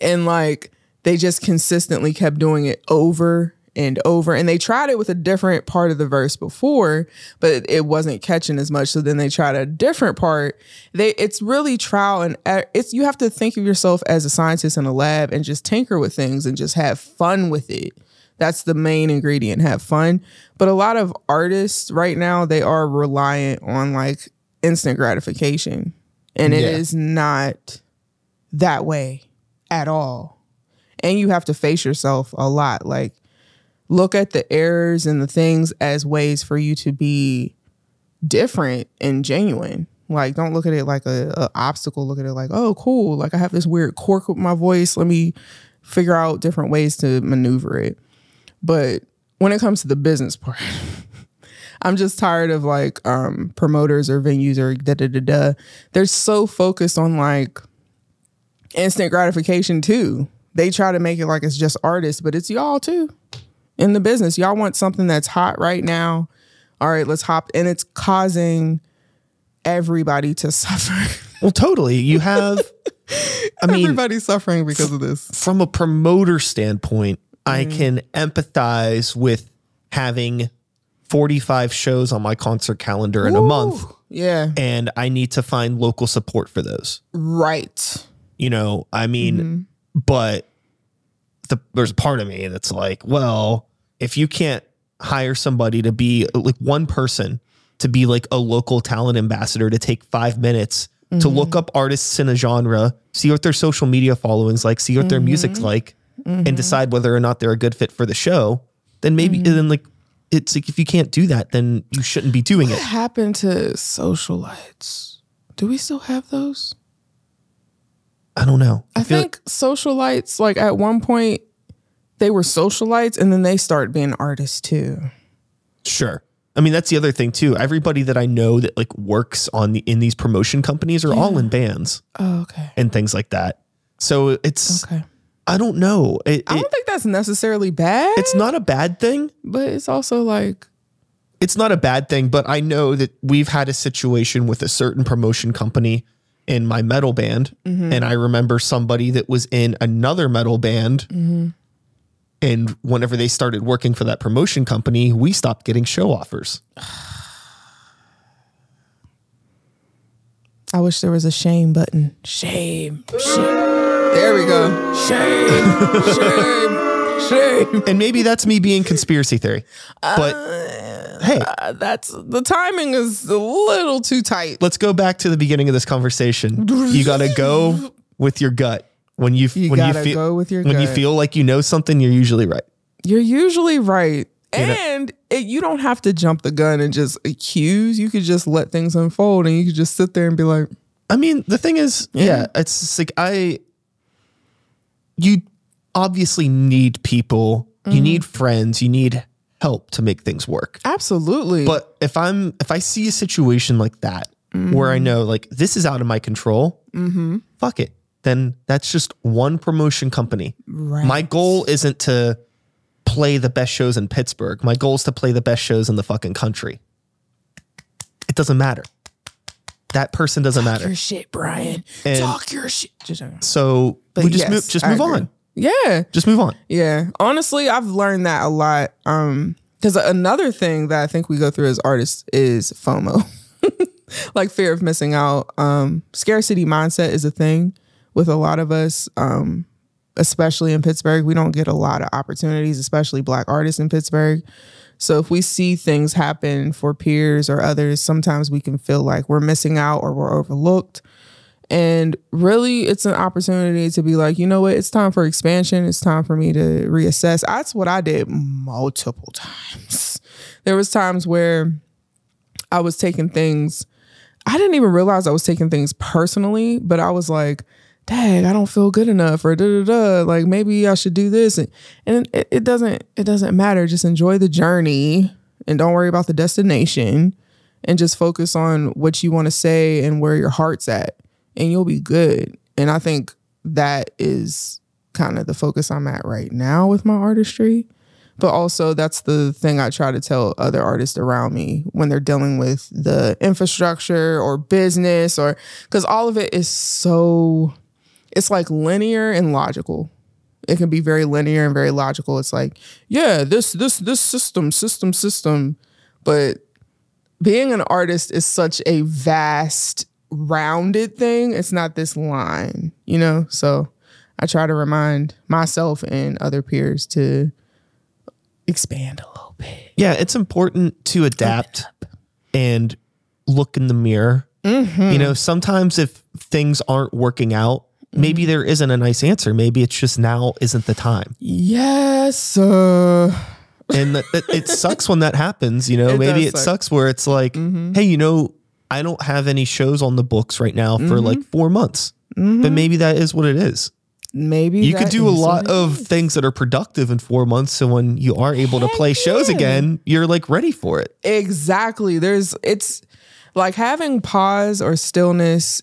And like they just consistently kept doing it over and over. And they tried it with a different part of the verse before, but it wasn't catching as much. So then they tried a different part. They it's really trial and it's you have to think of yourself as a scientist in a lab and just tinker with things and just have fun with it. That's the main ingredient, have fun. But a lot of artists right now, they are reliant on like instant gratification. And it Yeah. is not that way at all. And you have to face yourself a lot. Like, look at the errors and the things as ways for you to be different and genuine. Like, don't look at it like a, a obstacle. Look at it like, oh, cool. Like I have this weird quirk with my voice. Let me figure out different ways to maneuver it. But when it comes to the business part, I'm just tired of like um promoters or venues or da da da da. They're so focused on like instant gratification too. They try to make it like it's just artists, but it's y'all too in the business. Y'all want something that's hot right now. All right, let's hop. And it's causing everybody to suffer. Well, totally. You have, I mean, Everybody's suffering because of this. from a promoter standpoint, I Mm. can empathize with having 45 shows on my concert calendar in a month, Yeah. and I need to find local support for those. Right. You know, I mean, Mm-hmm. But the, there's a part of me that's like, well, if you can't hire somebody to be like one person to be like a local talent ambassador to take five minutes to Mm-hmm. look up artists in a genre, see what their social media following's like, see what their music's Mm-hmm. like, and decide whether or not they're a good fit for the show, then maybe Mm-hmm. then like it's like if you can't do that, then you shouldn't be doing it. What happened to socialites? Do we still have those? I don't know. I, feel think socialites, like at one point, they were socialites and then they started being artists too. Sure. I mean, that's the other thing too. Everybody that I know that like works on the in these promotion companies are all in bands Oh, okay. and things like that. So it's Okay. I don't know. It, I don't think that's necessarily bad. it's not a bad thing. but it's also like It's not a bad thing, but I know that we've had a situation with a certain promotion company in my metal band, mm-hmm. and I remember somebody that was in another metal band. Mm-hmm. And whenever they started working for that promotion company, we stopped getting show offers. I wish there was a shame button. Shame. Shame. There we go. Shame. shame. Shame. And maybe that's me being conspiracy theory. But hey, Uh, that's the timing is a little too tight. let's go back to the beginning of this conversation. You got to go with your gut. When you, You when you feel go with your when you feel like you know something, you're usually right. You're usually right. know- And it, you don't have to jump the gun and just accuse. You could just let things unfold and you could just sit there and be like, I mean, the thing is, yeah, it's like I, you obviously need people, you Mm-hmm. need friends, you need help to make things work. absolutely. But if I'm, if I see a situation like that where I Mm-hmm. know like this is out of my control, fuck it. Then that's just one promotion company. Right. My goal isn't to play the best shows in Pittsburgh. My goal is to play the best shows in the fucking country. It doesn't matter. That person doesn't matter. your shit, Brian. And- Talk your shit. So But we just yes, move just I move agree. on. Yeah. Just move on. Yeah. Honestly, I've learned that a lot. Um, because another thing that I think we go through as artists is FOMO. like fear of missing out. Um, scarcity mindset is a thing with a lot of us. Um, especially in Pittsburgh. We don't get a lot of opportunities, especially black artists in Pittsburgh. So if we see things happen for peers or others, sometimes we can feel like we're missing out or we're overlooked. And really, it's an opportunity to be like, you know what? It's time for expansion. It's time for me to reassess. That's what I did multiple times. There was times where I was taking things. I didn't even realize I was taking things personally, but I was like, "Dang, I don't feel good enough," or da da da. Like maybe I should do this, and, and it, it doesn't. It doesn't matter. Just enjoy the journey, and don't worry about the destination, and just focus on what you want to say and where your heart's at, and you'll be good. And I think that is kind of the focus I'm at right now with my artistry. But also, that's the thing I try to tell other artists around me when they're dealing with the infrastructure or business, or because all of it is so, it's like linear and logical. It can be very linear and very logical. It's like, yeah, this, this, this system, system, system. But being an artist is such a vast, rounded thing. It's not this line, you know? So I try to remind myself and other peers to expand a little bit. Yeah, it's important to adapt and look in the mirror. Mm-hmm. You know, sometimes if things aren't working out, Mm-hmm. maybe there isn't a nice answer. Maybe it's just now isn't the time. Yes. Uh, And it sucks when that happens. You know, It maybe it suck. sucks where it's like, Mm-hmm. hey, you know, I don't have any shows on the books right now for like mm-hmm. four months. But mm-hmm. maybe that is what it is. maybe You could do a lot of is. things that are productive in four months. So when you are able to Heck play shows again, you're like ready for it. Exactly. There's it's like having pause or stillness.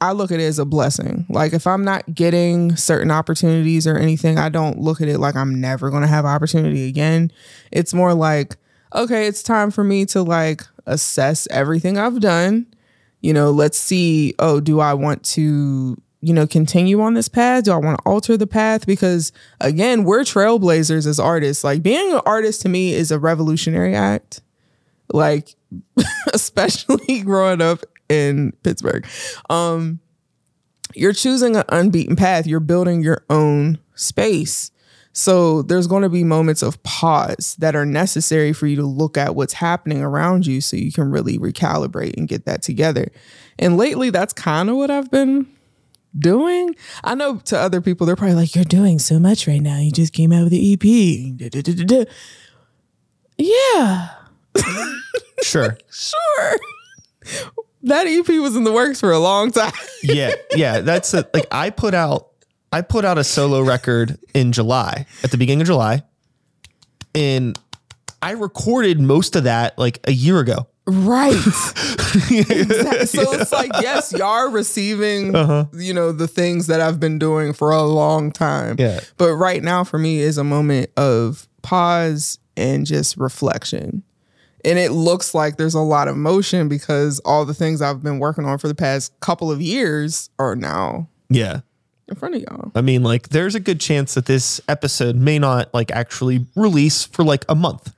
I look at it as a blessing. Like if I'm not getting certain opportunities or anything, I don't look at it like I'm never going to have opportunity again. It's more like, okay, it's time for me to like assess everything I've done. You know, let's see, oh, do I want to you know, continue on this path? Do I want to alter the path? Because again, we're trailblazers as artists. Like being an artist to me is a revolutionary act like especially growing up in Pittsburgh. Um you're choosing an unbeaten path. You're building your own space. So there's going to be moments of pause that are necessary for you to look at what's happening around you so you can really recalibrate and get that together. And lately that's kind of what I've been doing. I know to other people they're probably like you're doing so much right now. You just came out with the EP. Da, da, da. Yeah. Sure. Sure. That EP was in the works for a long time. yeah, yeah. That's a, like I put out I put out a solo record in July at the beginning of July, and I recorded most of that like a year ago. Right. Exactly. So it's like, yes, y'all are receiving, Uh-huh. you know, the things that I've been doing for a long time. Yeah. But right now for me is a moment of pause and just reflection. And it looks like there's a lot of motion because all the things I've been working on for the past couple of years are now Yeah. In front of y'all. I mean, like, there's a good chance that this episode may not like actually release for like a month,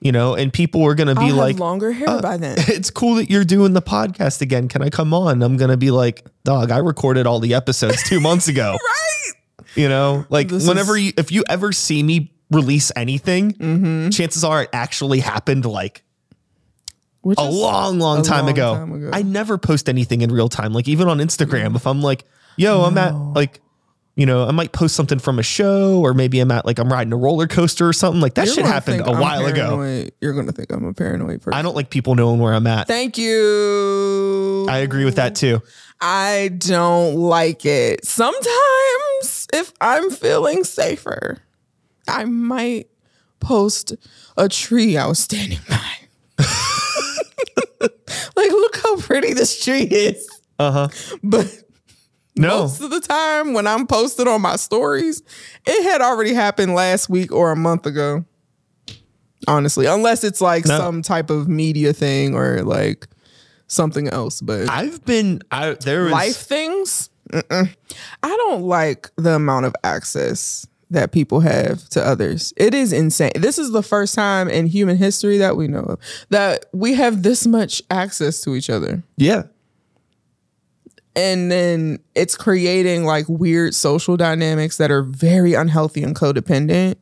you know, and people are gonna be I'll like, have longer hair by then. "It's cool that you're doing the podcast again. Can I come on?" I'm gonna be like, "Dog, I recorded all the episodes two months ago." right. You know, like This whenever is- you, if you ever see me release anything, Mm-hmm. chances are it actually happened like Which a long, long a time, long ago. time ago. I never post anything in real time. Like even on Instagram, if I'm like, yo, I'm at like, you know, I might post something from a show or maybe I'm at like I'm riding a roller coaster or something. Like that You're shit happened a I'm while ago. You're gonna think I'm a paranoid person. I don't like people knowing where I'm at. Thank you. I agree with that too. I don't like it. Sometimes, if I'm feeling safer, I might post a tree I was standing by. like, look how pretty this tree is. Uh huh. But No. most of the time, when I'm posted on my stories, it had already happened last week or a month ago. Honestly, unless it's like No. some type of media thing or like something else. But I've been I there life things. Mm-mm. I don't like the amount of access that people have to others. It is insane. This is the first time in human history that we know of that we have this much access to each other. Yeah. And then it's creating like weird social dynamics that are very unhealthy and codependent.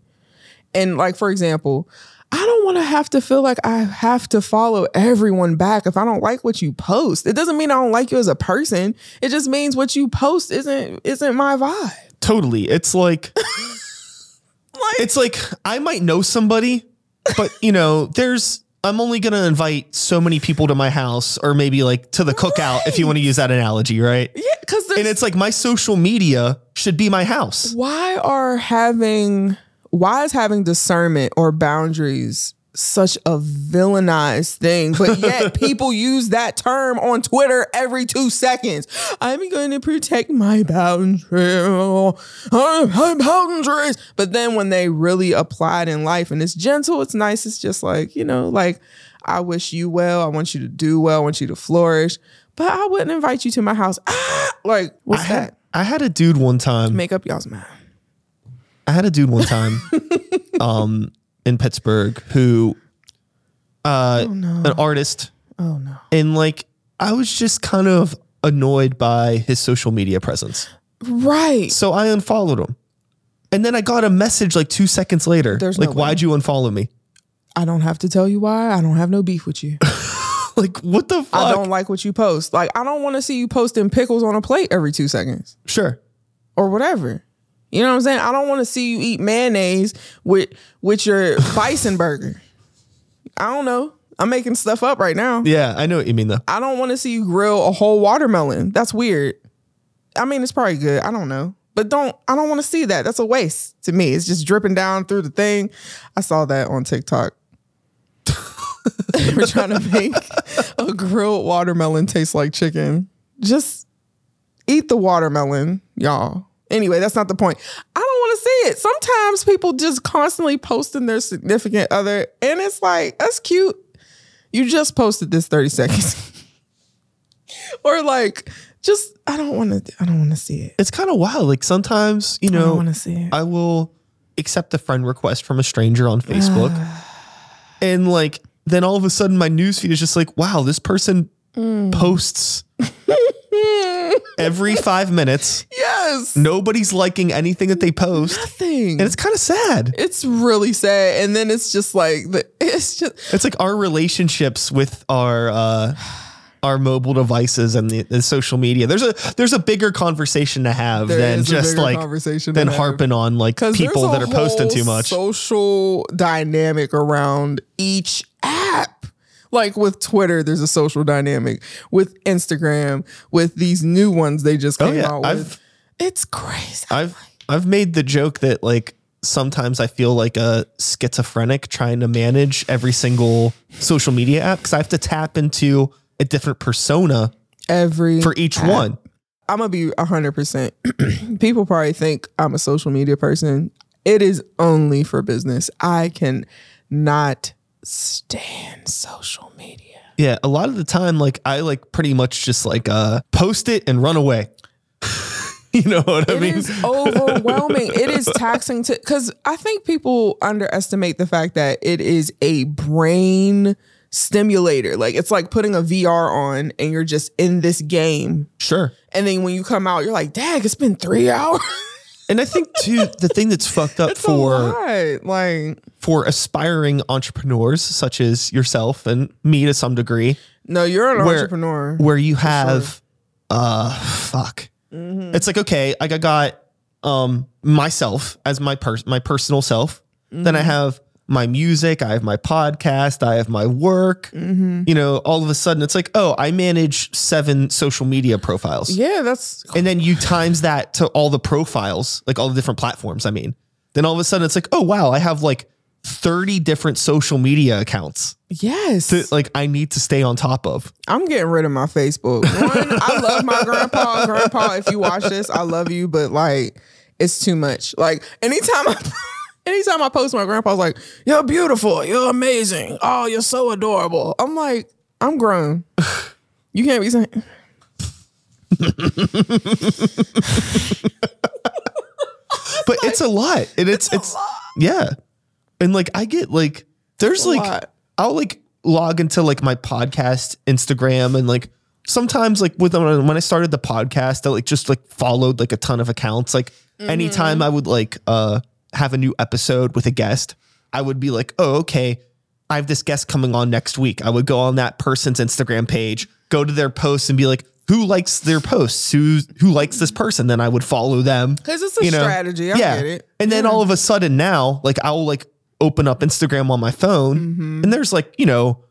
And like for example, I don't want to have to feel like I have to follow everyone back if I don't like what you post. It doesn't mean I don't like you as a person. It just means what you post isn't isn't my vibe. Totally. It's like Like it's like I might know somebody, but you know, there's I'm only gonna invite so many people to my house, or maybe like to the cookout, if you want to use that analogy, right? yeah, because And it's like my social media should be my house. why are having why is having discernment or boundaries such a villainized thing but yet people use that term on twitter every two seconds. I'm going to protect my boundaries. Boundaries but then when they really apply it in life and it's gentle it's nice it's just like you know like i wish you well i want you to do well i want you to flourish but i wouldn't invite you to my house. Ah, like what's I that? Had I had a dude one time. make up y'all's mind. I had a dude one time. Um in Pittsburgh who uh an artist oh no and like I was just kind of annoyed by his social media presence. Right. So I unfollowed him. And then I got a message like 2 seconds later. There's like no why'd you unfollow me? I don't have to tell you why. I don't have no beef with you. like what the fuck? I don't like what you post. Like, I don't want to see you posting pickles on a plate every two seconds sure. or whatever. You know what I'm saying? I don't want to see you eat mayonnaise with with your bison burger. I don't know. I'm making stuff up right now. Yeah, I know what you mean though. I don't want to see you grill a whole watermelon. That's weird. I mean, it's probably good. I don't know. But don't I don't want to see that. That's a waste to me. It's just dripping down through the thing. I saw that on TikTok. We're trying to make a grilled watermelon taste like chicken. Just eat the watermelon, y'all. Anyway, that's not the point. I don't want to see it. Sometimes people just constantly posting their significant other, and it's like, that's cute. You just posted this 30 seconds. or like, just I don't want to I don't want to see it. It's kind of wild. Like sometimes, you know, I want to see it. I will accept a friend request from a stranger on Facebook. and like then all of a sudden my newsfeed is just like, wow, this person Mm. posts every five minutes. yes. Nobody's liking anything that they post. Nothing. And it's kind of sad. it's really sad. And then it's just like it's just It's like our relationships with our uh our mobile devices and the, the social media. There's a there's a bigger conversation to have There than just like conversation than have. harping on like people that are posting too much. Social dynamic around each app. Like with Twitter, there's a social dynamic. With Instagram, with these new ones they just Oh, came yeah. out with. I've- it's crazy. I've I've made the joke that like sometimes I feel like a schizophrenic trying to manage every single social media app because I have to tap into a different persona Every for each app. one. I'm gonna be hundred percent. People probably think I'm a social media person. It is only for business. I can not stand social media. Yeah, a lot of the time, like I like pretty much just like uh post it and run away. you know what I It mean? is overwhelming. it is taxing to because I think people underestimate the fact that it is a brain stimulator. Like it's like putting a VR on and you're just in this game. Sure. And then when you come out, you're like, dang, it's been three hours. And I think too the thing that's fucked up it's for. Like, for aspiring entrepreneurs such as yourself and me to some degree, no, you're an Where- entrepreneur. where you have uh fuck. Mm-hmm. It's like okay, like I got um myself as my pers- my personal self. Then I Mm-hmm. have my music, I have my podcast, I have my work. Mm-hmm. You know, all of a sudden it's like, oh, I manage seven social media profiles. Yeah, that's And then you times that to all the profiles, like all the different platforms, I mean. Then all of a sudden it's like, oh wow, I have like 30 different social media accounts yes. that like I need to stay on top of. I'm getting rid of my Facebook. One, I love my grandpa. Grandpa, if you watch this, I love you, but like it's too much. Like anytime I anytime I post my grandpa's like, You're beautiful, you're amazing. Oh, you're so adorable. I'm like, I'm grown. You can't be saying But it's a lot. And it's it's, yeah. And like I get like there's like lot. I'll like log into like my podcast Instagram and like sometimes like with when I started the podcast I like just like followed like a ton of accounts like Mm-hmm. anytime I would like uh have a new episode with a guest I would be like oh okay I have this guest coming on next week I would go on that person's Instagram page go to their posts and be like who likes their posts who who likes this person then I would follow them because it's a strategy. I yeah. get it. And then all of a sudden now, like I'll like open up Instagram on my phone Mm-hmm. and there's like, you know,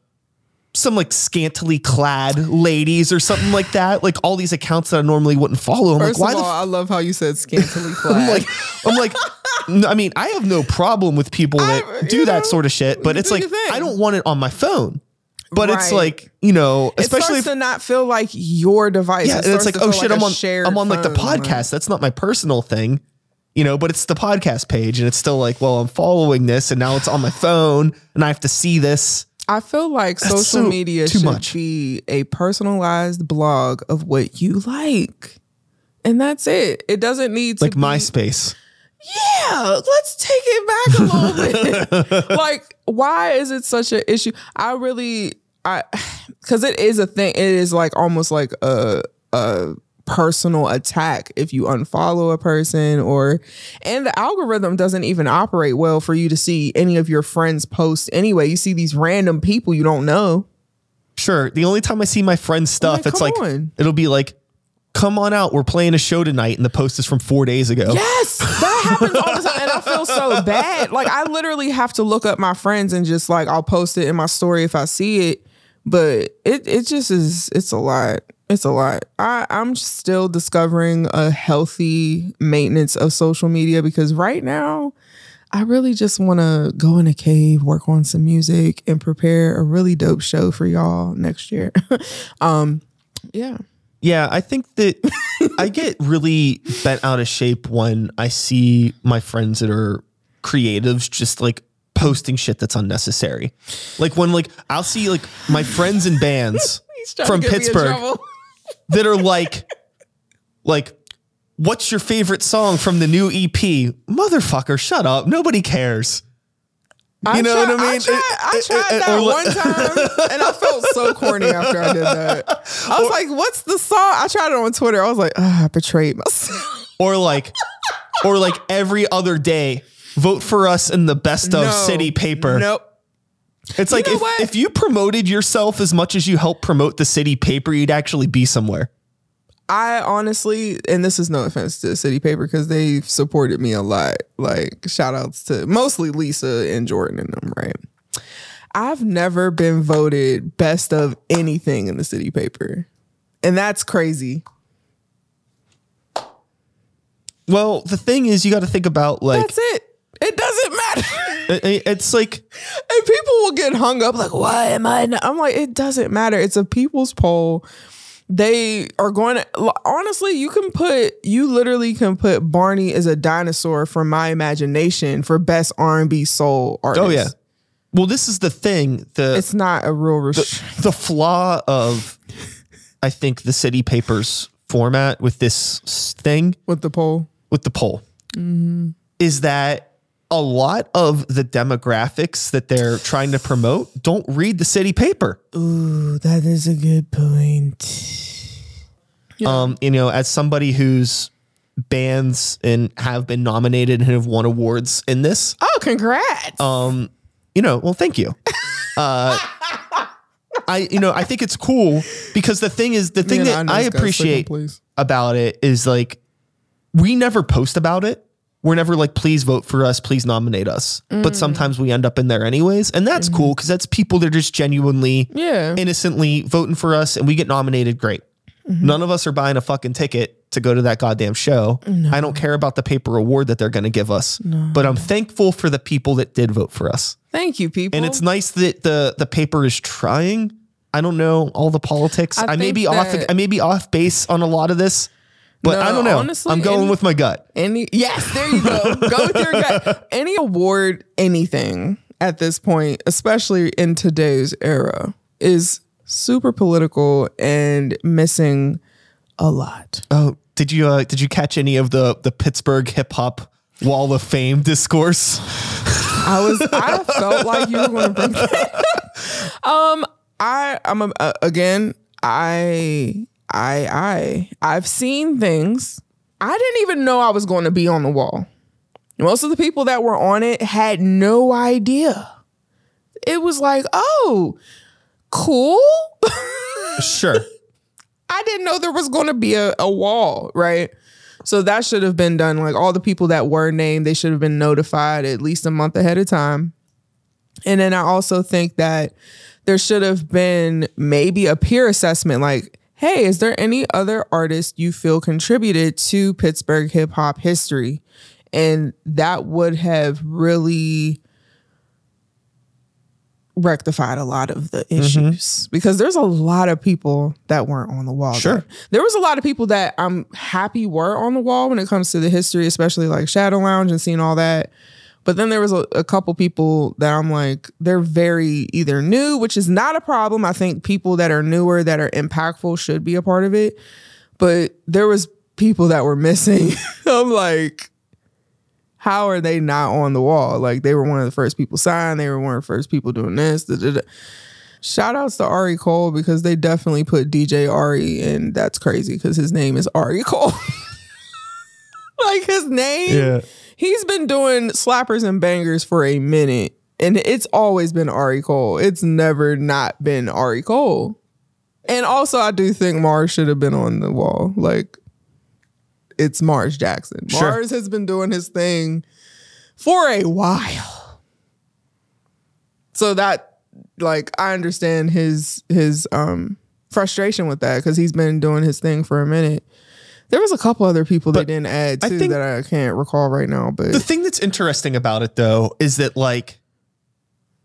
some like scantily clad ladies or something like that. Like all these accounts that I normally wouldn't follow. I'm First like, why of all, the I love how you said scantily clad. I'm like, I'm like, I mean, I have no problem with people that I- do you that sort of shit, but it's like. I don't want it on my phone. But it's like, you know, especially if to not feel like your device. yeah, It it's like, oh shit, like I'm on shared I'm on like the podcast. That's not my personal thing, you know, but it's the podcast page, and it's still like, well, I'm following this, and now it's on my phone, and I have to see this. I feel like social so- media should much. be a personalized blog of what you like. And that's it. It doesn't need to Like be, MySpace. Yeah, let's take it back a little bit. like, why is it such an issue? I really I cuz it is a thing. It is like almost like a a personal attack if you unfollow a person or and the algorithm doesn't even operate well for you to see any of your friends posts anyway. You see these random people you don't know. Sure. The only time I see my friend's stuff, like, it's like on. it'll be like, come on out, we're playing a show tonight, and the post is from four days ago. Yes, that happens all the time, and I feel so bad. Like I literally have to look up my friends and just like I'll post it in my story if I see it, but it it just is. It's a lot. It's a lot. I I'm still discovering a healthy maintenance of social media because right now. I really just want to go in a cave, work on some music, and prepare a really dope show for y'all next year. um, yeah. Yeah, I think that I get really bent out of shape when I see my friends that are creatives just like posting shit that's unnecessary. Like when like I'll see like my friends in bands from to get me in Pittsburgh that are like like what's your favorite song from the new EP? Motherfucker, shut up. Nobody cares. You I know tried, what I mean? I tried, I It- it- tried it- that one time, and I felt so corny after I did that. I was like, "What's the song?" I tried it on Twitter. I was like, "Ah, I betrayed myself." or like or like every other day vote for us in the best of No. city paper. Nope. It's like if, if you promoted yourself as much as you help promote the city paper, you'd actually be somewhere. I honestly, and this is no offense to City Paper because they've supported me a lot. Like shout outs to mostly Lisa and Jordan and them, right? I've never been voted best of anything in the City Paper. And that's crazy. Well, the thing is, you got to think about like That's it. I- I- It's like And people will get hung up like, why am I? Not? I'm like, it doesn't matter. It's a people's poll. They are going to, honestly, you can put, you literally can put Barney as a dinosaur from my imagination for best R&B soul artist. oh yeah. Well, this is the thing. The It's not a real restriction. the flaw of I think the city papers format with this thing with the poll. with the poll mm-hmm. is that a lot of the demographics that they're trying to promote don't read the city paper. Ooh, that is a good point. Um, you know, as somebody whose bands and have been nominated and have won awards in this, Oh, congrats. um, you know, well, thank you. Uh, I, you know, I think it's cool because the thing is, the thing Man, that know I appreciate second about it is like we never post about it. We're never like, please vote for us, please nominate us. Mm. But sometimes we end up in there anyways. And that's cool because that's people that are just genuinely. Yeah. innocently voting for us and we get nominated. Great. Mm-hmm. None of us are buying a fucking ticket to go to that goddamn show. I don't care about the paper award that they're going to give us. But I'm thankful for the people that did vote for us. Thank you, people. And it's nice that the the paper is trying. I don't know all the politics. I I, may be off. I may be off base on a lot of this, but I don't know. honestly, I'm going any- with my gut. Any yes, there you go. go with your gut. Any award, anything at this point, especially in today's era, is super political and missing a lot. Oh, did you uh, did you catch any of the the Pittsburgh hip hop Wall of Fame discourse? I was I felt like you were going to bring that. um I I'm a, uh, again I I I I've seen things. I didn't even know I was going to be on the wall. Most of the people that were on it had no idea. It was like, "Oh, cool." Sure. I didn't know there was going to be a, a wall, right? So that should have been done. Like all the people that were named, they should have been notified at least a month ahead of time. And then I also think that there should have been maybe a peer assessment like, hey, is there any other artist you feel contributed to Pittsburgh hip hop history? And that would have really rectified a lot of the mm-hmm. issues because there's a lot of people that weren't on the wall. Sure. there. There was a lot of people that I'm happy were on the wall when it comes to the history, especially like Shadow Lounge and seeing all that. But then there was a, a couple people that I'm like, they're very either new, which is not a problem. I think people that are newer that are impactful should be a part of it. But there was people that were missing. I'm like, how are they not on the wall? Like they were one of the first people signed. They were one of the first people doing this. da, da, da. Shout outs to Ari Cole because they definitely put DJ Ari, and that's crazy because his name is Ari Cole. like his name, he's been doing slappers and bangers for a minute, and it's always been Ari Cole. It's never not been Ari Cole. And also, I do think Mars should have been on the wall. Like, it's Mars Jackson. Sure. Mars has been doing his thing for a while. So that like I understand his his um frustration with that because he's been doing his thing for a minute. There was a couple other people they didn't add I too think- that I can't recall right now, but The thing that's interesting about it though is that like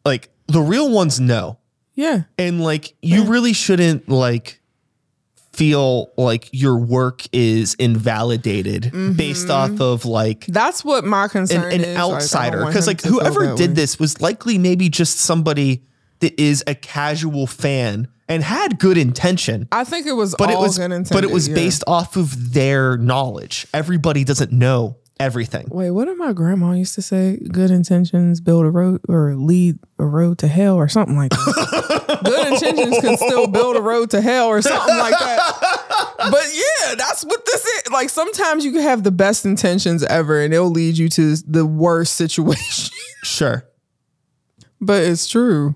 like the real ones know. yeah. And like you really shouldn't like feel like your work is invalidated mm-hmm. based off of like That's what my concern an, is. an Like, outsider because him like whoever did way. this was likely maybe just somebody that is a casual fan and had good intention I think it was but it was but it was yeah. based off of their knowledge everybody doesn't know everything Wait, what did my grandma used to say? Good intentions build a road or lead a road to hell or something like that. Good intentions can still build a road to hell or something like that. But yeah, that's what this is. Like sometimes you can have the best intentions ever and it'll lead you to the worst situation. sure but it's true.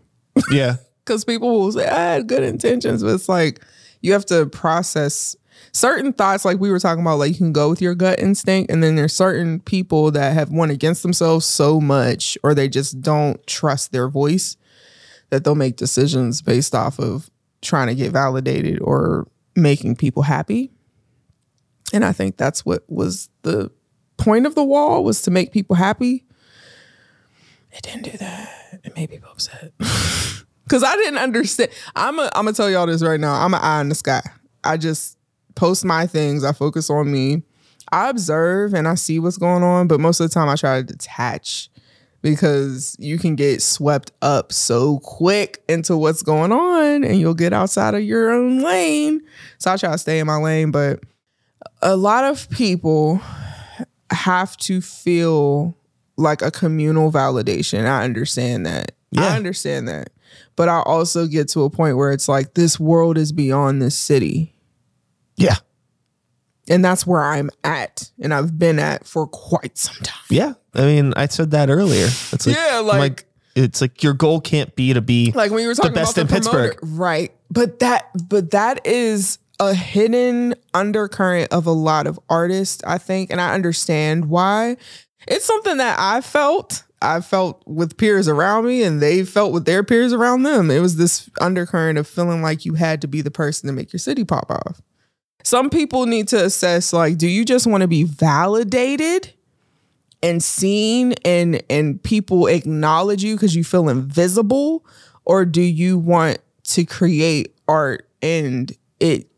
yeah Because people will say, I had good intentions, but it's like you have to process certain thoughts, like we were talking about, like you can go with your gut instinct, and then there's certain people that have won against themselves so much, or they just don't trust their voice that they'll make decisions based off of trying to get validated or making people happy. And I think that's what was the point of the wall was to make people happy. It didn't do that. It made people upset. Cause I didn't understand. I'm a, I'm gonna tell y'all this right now. I'm an eye in the sky. I just post my things. I focus on me. I observe and I see what's going on, but most of the time I try to detach because you can get swept up so quick into what's going on and you'll get outside of your own lane. So I try to stay in my lane, but a lot of people have to feel like a communal validation. I understand that. Yeah. I understand that. But I also get to a point where it's like this world is beyond this city. Yeah. And that's where I'm at and I've been at for quite some time. Yeah. I mean, I said that earlier. It's like, Yeah, like- it's like your goal can't be to be like when you were talking best about the best in promoter- Pittsburgh. right? But that, but that is a hidden undercurrent of a lot of artists, I think, and I understand why. It's something that I felt. I felt with peers around me, and they felt with their peers around them. It was this undercurrent of feeling like you had to be the person to make your city pop off. Some people need to assess like, do you just want to be validated? and seen and and people acknowledge you because you feel invisible or do you want to create art and it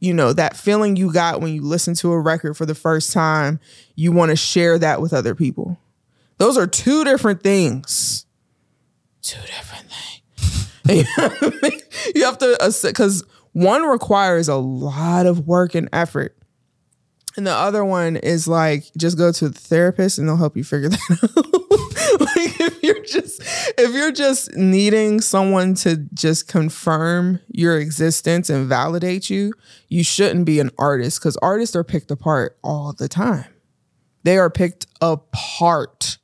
you know that feeling you got when you listen to a record for the first time you want to share that with other people those are two different things. Two different things. You have to because one requires a lot of work and effort. And the other one is like just go to the therapist and they'll help you figure that out. like if you're just if you're just needing someone to just confirm your existence and validate you, you shouldn't be an artist cuz artists are picked apart all the time. They are picked apart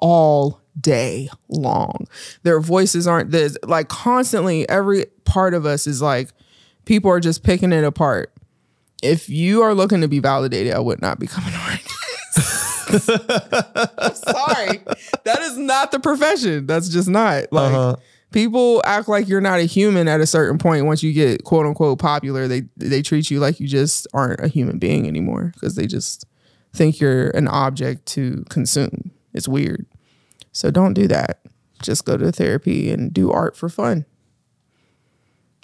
all day long. Their voices aren't this like constantly every part of us is like people are just picking it apart if you are looking to be validated, I would not become an artist. I'm sorry. That is not the profession. That's just not. Like Uh-huh. people act like you're not a human at a certain point once you get quote unquote popular. They they treat you like you just aren't a human being anymore because they just think you're an object to consume. It's weird. So don't do that. Just go to therapy and do art for fun.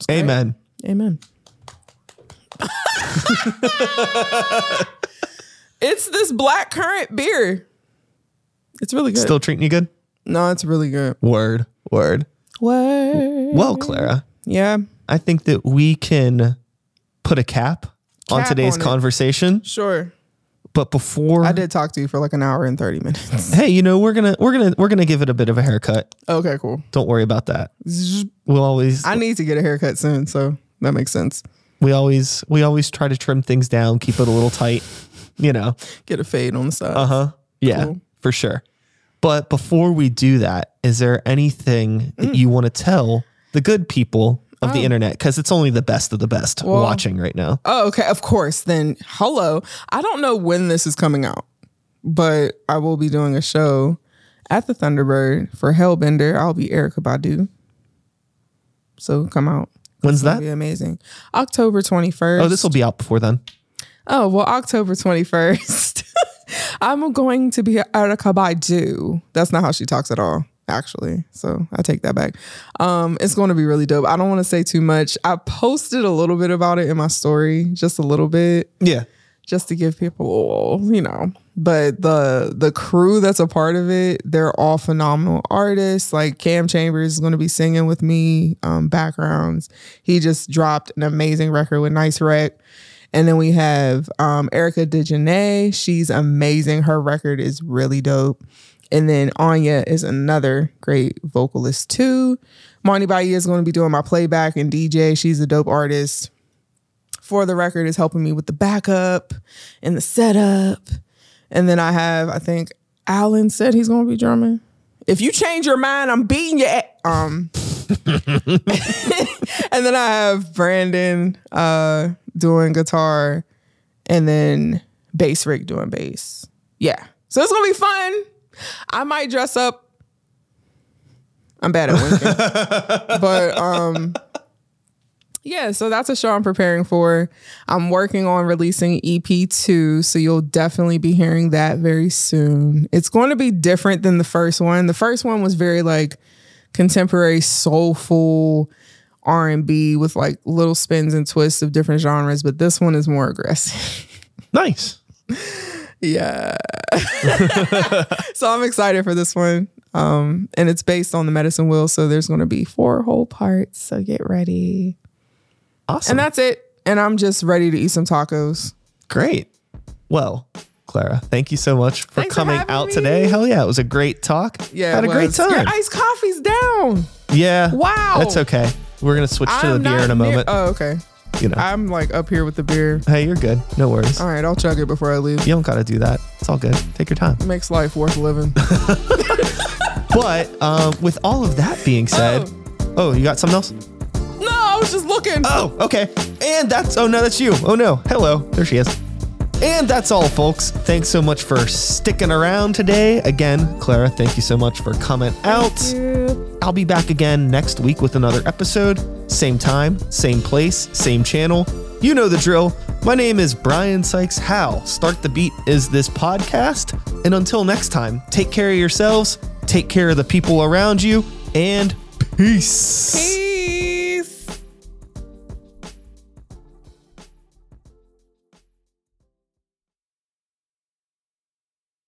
great. Amen. Amen. it's this black currant beer. It's really good. Still treating you good? no, it's really good. Word. Word. What? Well, Clara, Yeah, I think that we can put a cap, on today's on it. conversation. sure. But before I did talk to you for like an hour and 30 minutes. Hey, you know, we're gonna we're gonna we're gonna give it a bit of a haircut. okay, cool. Don't worry about that. We'll always I need to get a haircut soon, so that makes sense. we always we always try to trim things down, keep it a little tight, you know. Get a fade on the side. Uh-huh. Yeah, Cool. for sure. But before we do that, is there anything that Mm. you want to tell the good people of the oh. internet? Because it's only the best of the best Oh. Well- watching right now. Oh, okay. Of course. Then hello. I don't know when this is coming out, but I will be doing a show at the Thunderbird for Hellbender. I'll be Erykah Badu. So come out. When's that? be amazing. October 21st. Oh, this will be out before then. Oh, well, October 21st. I'm going to be Erykah Badu. That's not how she talks at all, actually. So I take that back. Um, it's going to be really dope. I don't want to say too much. I posted a little bit about it in my story, just a little bit, Yeah. just to give people, you know. But the the crew that's a part of it, they're all phenomenal artists. Like Cam Chambers is going to be singing with me, um, backgrounds. He just dropped an amazing record with Nice Rec. And then we have um, Erica DeJournay. She's amazing. Her record is really dope. And then Anya is another great vocalist too. Monty Bahia is going to be doing my playback and DJ. She's a dope artist. For the record is helping me with the backup and the setup. And then I have, I think Alan said he's going to be drumming. If you change your mind, I'm beating you. At, um, and then I have Brandon uh, doing guitar, and then Bass Rick doing bass. Yeah, so it's gonna be fun. I might dress up. I'm bad at winking, but um, Yeah, so that's a show I'm preparing for. I'm working on releasing EP2, so you'll definitely be hearing that very soon. It's going to be different than the first one. The first one was very like contemporary soulful R&B with like little spins and twists of different genres, but this one is more aggressive. Nice. Yeah. so I'm excited for this one. Um, and it's based on the medicine wheel, so there's going to be four whole parts, so get ready. Awesome. And that's it. And I'm just ready to eat some tacos. Great. Well, Clara, thank you so much for Thanks coming having out me. today. Hell yeah, it was a great talk. Yeah, had a great time. Your iced coffee's down. yeah. Wow. That's okay. We're gonna switch to the I'm beer in a near- moment. oh, okay. You know. I'm like up here with the beer. hey, you're good. No worries. All right, I'll chug it before I leave. You don't gotta do that. It's all good. Take your time. Makes life worth living. But um, with all of that being said, oh, you got something else? no, I was just looking. Oh, okay. And that's oh no, that's you. Oh no. Hello. There she is. And that's all, folks. Thanks so much for sticking around today. Again, Clara, thank you so much for coming out. I'll be back again next week with another episode. Same time, same place, same channel. You know the drill. My name is Brian Sikes Howe. Start the Beat is this podcast. And until next time, take care of yourselves, take care of the people around you, and peace. Peace.